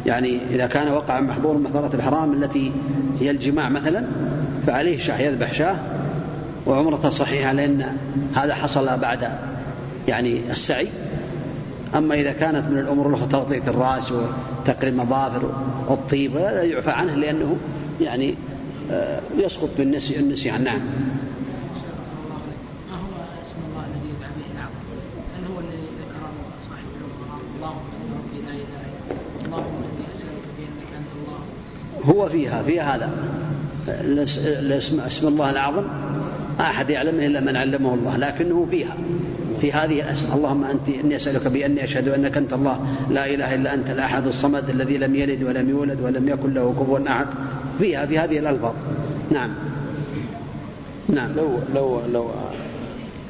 يعني إذا كان وقع محظور محظورات الحرام التي هي الجماع مثلا فعليه شاه يذبح شاه وعمرته صحيحة لأن هذا حصل بعد يعني السعي. أما إذا كانت من الأمور الأخرى تغطية الرأس وتقريم المظافر والطيب هذا يعفى عنه لأنه يعني آه، يسقط بالنسي النسيان. نعم ما هو اسم الله الذي يدعى به العبد؟ هل هو الذي ذكره صاحب القرآن اللهم أنت ربي لا إله إلا أنت اللهم إني أسألك بأنك أنت الله هو فيها فيها هذا. اسم الله الأعظم أحد يعلمه إلا من علمه الله لكنه فيها في هذه الأسماء. اللهم أنت إني أسألك بأني أشهد أنك أنت الله. لا إله إلا أنت الأحد الصمد الذي لم يلد ولم يولد ولم يكن له كفوا أحد. فيها في هذه الألفاظ. نعم. نعم. لو لو لو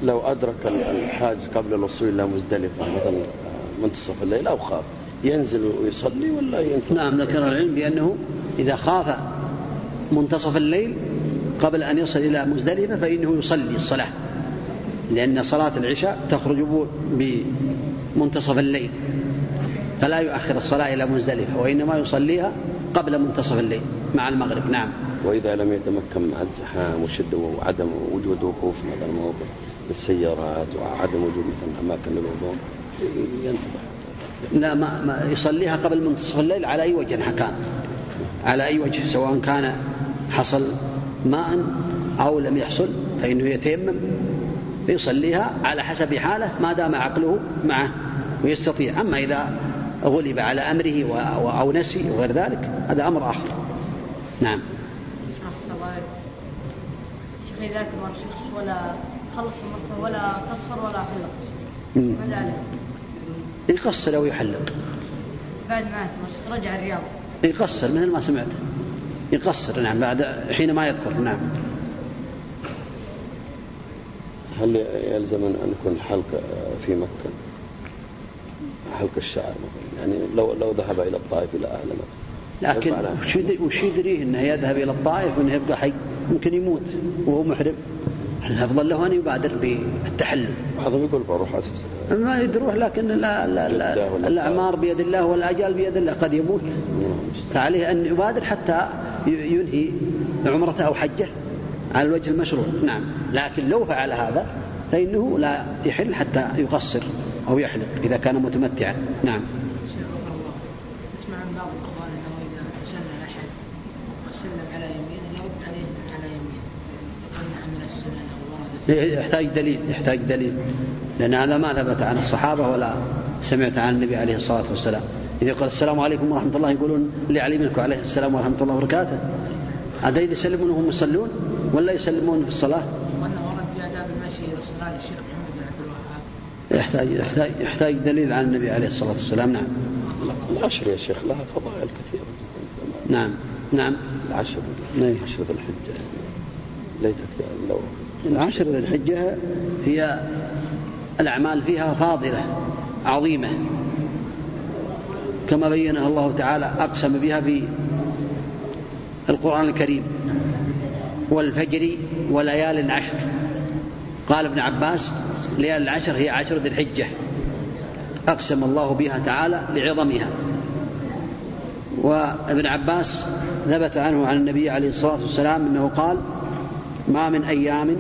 لو أدرك الحاج قبل الوصول إلى مزدلفة مثلا منتصف الليل أو خاف. ينزل ويصلي ولا ينتظر؟ نعم ذكر العلم بأنه إذا خاف منتصف الليل قبل أن يصل إلى مزدلفة فإنه يصلي الصلاة لأن صلاة العشاء تخرج بمنتصف الليل فلا يؤخر الصلاة إلى مزدلفة وإنما يصليها قبل منتصف الليل مع المغرب. نعم. وإذا لم يتمكن مع الزحام وشدة وعدم وجود وقوف مثلا موقف للسيارات وعدم وجود مثلا أماكن للوضوء ينتبه. لا ما, ما يصليها قبل منتصف الليل على أي وجه كان على أي وجه سواء كان حصل ماء أو لم يحصل فإنه يتيمم يصليها على حسب حاله ما دام عقله معه ويستطيع. أما إذا غلب على أمره أو نسي وغير ذلك هذا أمر آخر. نعم. شيخ إذا كبر شخص ولا خلص ولا قصر ولا حلق. ماذا عليه؟ يقصر أو يحلق. بعد ما رجع الرياض. يقصر مثل ما سمعت؟ يقصر نعم بعد حين ما يذكر نعم. هل يلزم أن يكون الحلق في مكة؟ حلق الشعر مثلا يعني لو لو ذهب إلى الطائف إلى أهل مكة. لكن. وش يدري- وش يدريه إنه يذهب إلى الطائف وإنه يبقى حي؟ ممكن يموت وهو محرم. الافضل له أن يبادر بالتحلل؟ بعضهم يقول بروح أسس ما يدروح لكن لا لا لا الأعمار بيد الله والاجال بيد الله قد يموت. فعليه أن يبادر حتى ينهي عمرته أو حجه على الوجه المشروع. نعم. لكن لو فعل هذا فإنه لا يحل حتى يقصر أو يحلق إذا كان متمتعا. نعم. شيخ غفر الله نسمع عن بعض القضاء أنه إذا سلم أحد وسلم على يمينه يرد عليه من على يمينه يمنع من السنن أو ورد يحتاج دليل يحتاج دليل. لأن هذا ما ثبت عن الصحابة ولا سمعت عن النبي عليه الصلاة والسلام. إذا قال السلام عليكم ورحمة الله يقولون لعلي منك عليه السلام ورحمة الله وبركاته. هذا يسلمون وهم يصلون ولا يسلمون في الصلاة؟ ورد في اداب المشي إلى الصلاه للشيخ محمد بن عبد الوهاب يحتاج يحتاج, يحتاج دليل عن النبي عليه الصلاة والسلام. نعم. العشر يا شيخ لها فضائل كثيرة. نعم. نعم. العشر نعم. عشر ذي الحجة. ليتك لو العشر ذي الحجة هي الأعمال فيها فاضلة عظيمة. كما بينها الله تعالى أقسم بها في القرآن الكريم. والفجر وليال عشر قال ابن عباس ليال العشر هي عشر ذي الحجة. أقسم الله بها تعالى لعظمها. وابن عباس ثبت عنه عن النبي عليه الصلاة والسلام أنه قال ما من أيام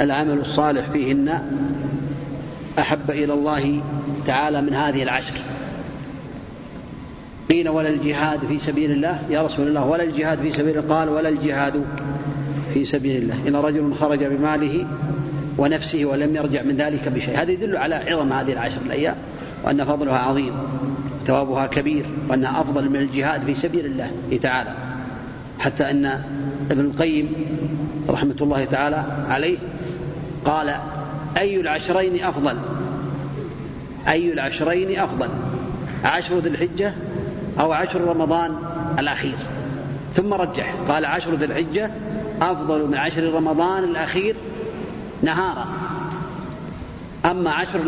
العمل الصالح فيهن أحب إلى الله تعالى من هذه العشر. قيل ولا الجهاد في سبيل الله. يا رسول الله ولا الجهاد في سبيل الله. قال ولا الجهاد في سبيل الله. إن رجل خرج بماله ونفسه ولم يرجع من ذلك بشيء. هذا يدل على عظم هذه العشر الأيام وأن فضلها عظيم ثوابها كبير وأنها أفضل من الجهاد في سبيل الله تعالى. حتى أن ابن القيم رحمة الله تعالى عليه قال أي العشرين أفضل؟ أي العشرين أفضل؟ عشر ذي الحجة أو عشر رمضان الأخير؟ ثم رجح قال عشر ذي الحجة أفضل من عشر رمضان الأخير نهارا. أما عشر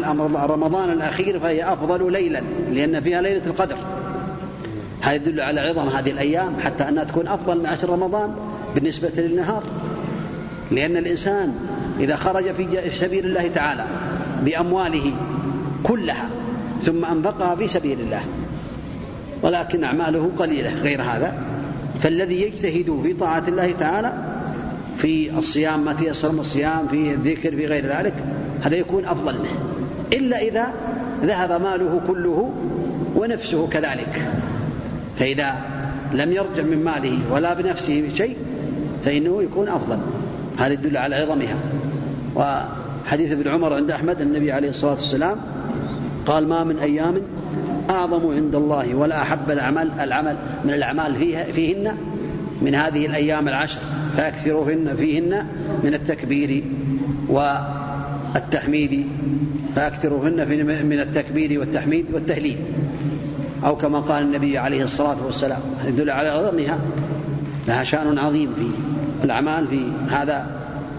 رمضان الأخير فهي أفضل ليلا لأن فيها ليلة القدر. هذا يدل على عظم هذه الأيام حتى أنها تكون أفضل من عشر رمضان بالنسبة للنهار. لأن الإنسان إذا خرج في سبيل الله تعالى بأمواله كلها ثم أنفقها في سبيل الله ولكن أعماله قليلة غير هذا فالذي يجتهد في طاعة الله تعالى في الصيام ما تيسر من الصيام في الذكر في غير ذلك هذا يكون أفضل منه. إلا إذا ذهب ماله كله ونفسه كذلك فإذا لم يرجع من ماله ولا بنفسه بشيء فإنه يكون أفضل. هذا يدل على عظمها. وحديث ابن عمر عند أحمد النبي عليه الصلاة والسلام قال ما من أيام أعظم عند الله ولا أحب العمل العمل من الأعمال فيها فيهن من هذه الأيام العشر. فأكثروهن فيهن من التكبير والتحميد. فأكثروهن من التكبير والتحميد والتهليل. أو كما قال النبي عليه الصلاة والسلام. يدل على عظمها. لها شأن عظيم في الأعمال في هذا.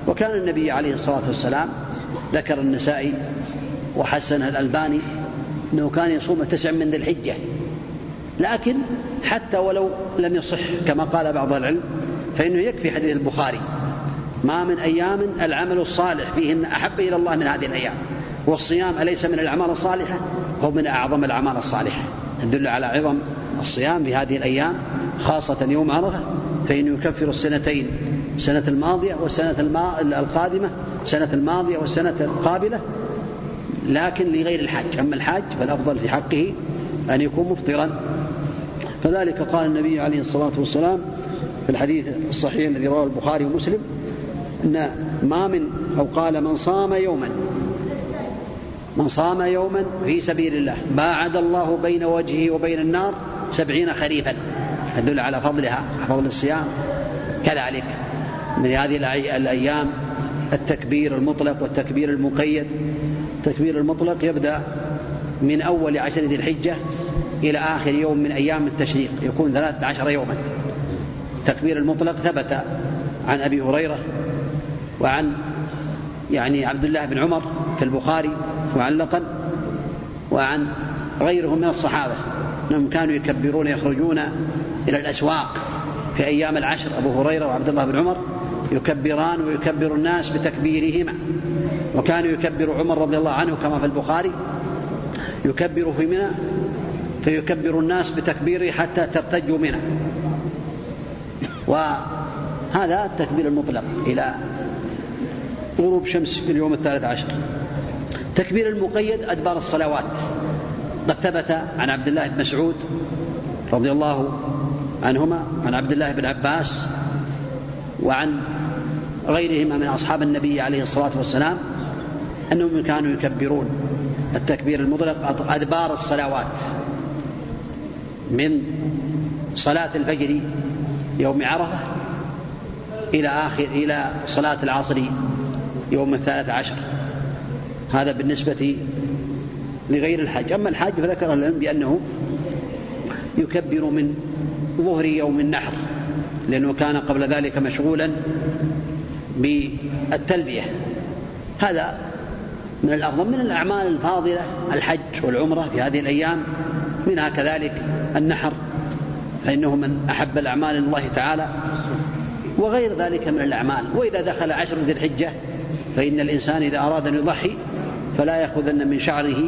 وكان النبي عليه الصلاة والسلام ذكر النسائي وحسن الألباني أنه كان يصوم تسع من ذي الحجة. لكن حتى ولو لم يصح كما قال بعض العلم فإنه يكفي حديث البخاري. ما من أيام العمل الصالح فيهن أحب إلى الله من هذه الأيام. والصيام أليس من الأعمال الصالحة؟ هو من أعظم الأعمال الصالحة. يدل على عظم الصيام في هذه الأيام خاصة يوم عرفة. فإنه يكفر السنتين السنة الماضية والسنة القادمة السنة الماضية والسنة القابلة لكن لغير الحاج. أما الحاج فالأفضل في حقه أن يكون مفطرا. فذلك قال النبي عليه الصلاة والسلام في الحديث الصحيح الذي رواه البخاري ومسلم أن ما من أو قال من صام يوما من صام يوما في سبيل الله باعد الله بين وجهه وبين النار سبعين خريفا. يدل على فضلها فضل الصيام. كذلك من هذه الأيام التكبير المطلق والتكبير المقيد. التكبير المطلق يبدأ من أول عشر ذي الحجة إلى آخر يوم من أيام التشريق. يكون ثلاثة عشر يوما. التكبير المطلق ثبت عن أبي هريرة وعن يعني عبد الله بن عمر في البخاري معلقا وعن غيرهم من الصحابة. أنهم كانوا يكبرون يخرجون إلى الأسواق في أيام العشر أبو هريرة وعبد الله بن عمر يكبران ويكبر الناس بتكبيرهما. وكان يكبر عمر رضي الله عنه كما في البخاري يكبر في منى فيكبر الناس بتكبيره حتى ترتجوا منى. وهذا التكبير المطلق إلى غروب شمس في اليوم الثالث عشر. تكبير المقيد أدبار الصلوات. قد ثبت عن عبد الله بن مسعود رضي الله عنهما عن عبد الله بن عباس وعن غيرهما من أصحاب النبي عليه الصلاة والسلام أنهم كانوا يكبرون التكبير المطلق أدبار الصلوات من صلاة الفجر يوم عرفة إلى آخر إلى صلاة العصر يوم الثالث عشر. هذا بالنسبة لغير الحج أما الحاج فذكر العلم بأنه يكبر من ظهر يوم النحر لأنه كان قبل ذلك مشغولا بالتلبية. هذا من الأفضل. من الأعمال الفاضلة الحج والعمرة في هذه الأيام. منها كذلك النحر فإنه من أحب الأعمال الله تعالى. وغير ذلك من الأعمال. وإذا دخل عشر ذي الحجة فإن الإنسان إذا أراد أن يضحي فلا يأخذن من شعره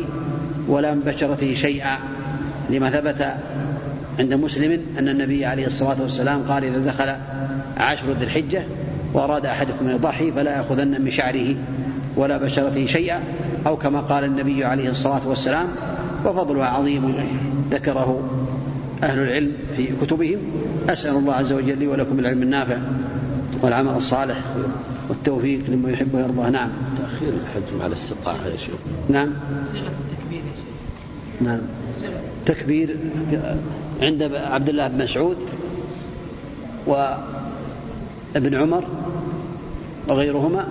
ولا من بشرته شيئا. لما ثبت عند مسلم أن النبي عليه الصلاة والسلام قال إذا دخل عشر ذي الحجة وأراد أحدكم أن يضحي فلا يأخذن من شعره ولا بشرته شيئا. أو كما قال النبي عليه الصلاة والسلام وفضلها عظيم ذكره أهل العلم في كتبهم. أسأل الله عز وجل لي ولكم العلم النافع والعمل الصالح والتوفيق لما يحب ويرضاه نعم. تأخير الحج مع الاستطاعة يا شيخ. نعم صيغة التكبير يا شيخ نعم. تكبير عند عبد الله بن مسعود وابن عمر وغيرهما.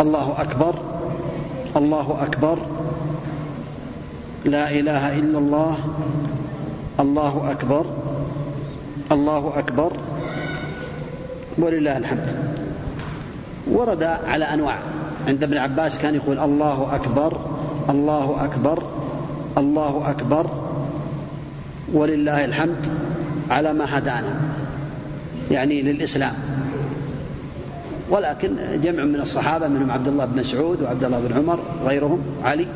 الله أكبر الله أكبر لا إله إلا الله الله أكبر الله أكبر ولله الحمد. ورد على أنواع. عند ابن عباس كان يقول الله أكبر الله أكبر الله أكبر ولله الحمد على ما هدانا يعني للإسلام. ولكن جمع من الصحابة منهم عبد الله بن مسعود وعبد الله بن عمر غيرهم علي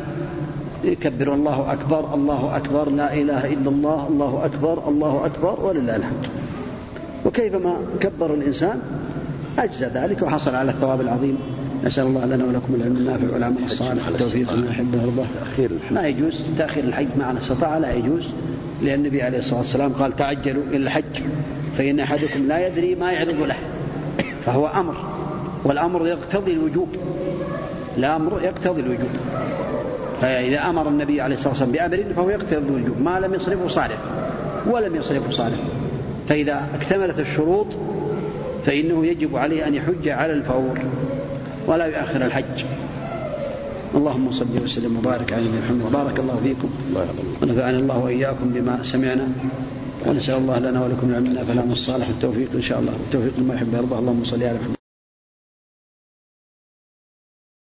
يكبر الله أكبر الله أكبر لا إله إلا الله الله أكبر الله أكبر ولله الحمد. وكيفما كبر الإنسان أجزى ذلك وحصل على الثواب العظيم. نسأل الله لنا ولكم العلم النافع والعمل الصالح. والتوفيق ما يحب ويرضاه تأخير الحج ما يجوز. تأخير الحج معنا أستطاع لا يجوز. لأن النبي عليه الصلاة والسلام قال تعجلوا إلى الحج فإن أحدكم لا يدري ما يعرض له. فهو أمر والأمر يقتضي الوجوب. الأمر يقتضي الوجوب. فإذا أمر النبي عليه الصلاة والسلام بأمر فهو يقتضي الوجوب. ما لم يصرفه صالح ولم يصرفه صالح. فإذا اكتملت الشروط فإنه يجب عليه أن يحج على الفور. ولا يؤخر الحج. اللهم صل وسلم وبارك على نبينا محمد بارك الله فيكم. ونفعني الله وإياكم بما سمعنا. ونسأل الله لنا ولكم العلم. فلا الصالح التوفيق إن شاء الله. التوفيق لما يحب ويرضى. اللهم صل على محمد.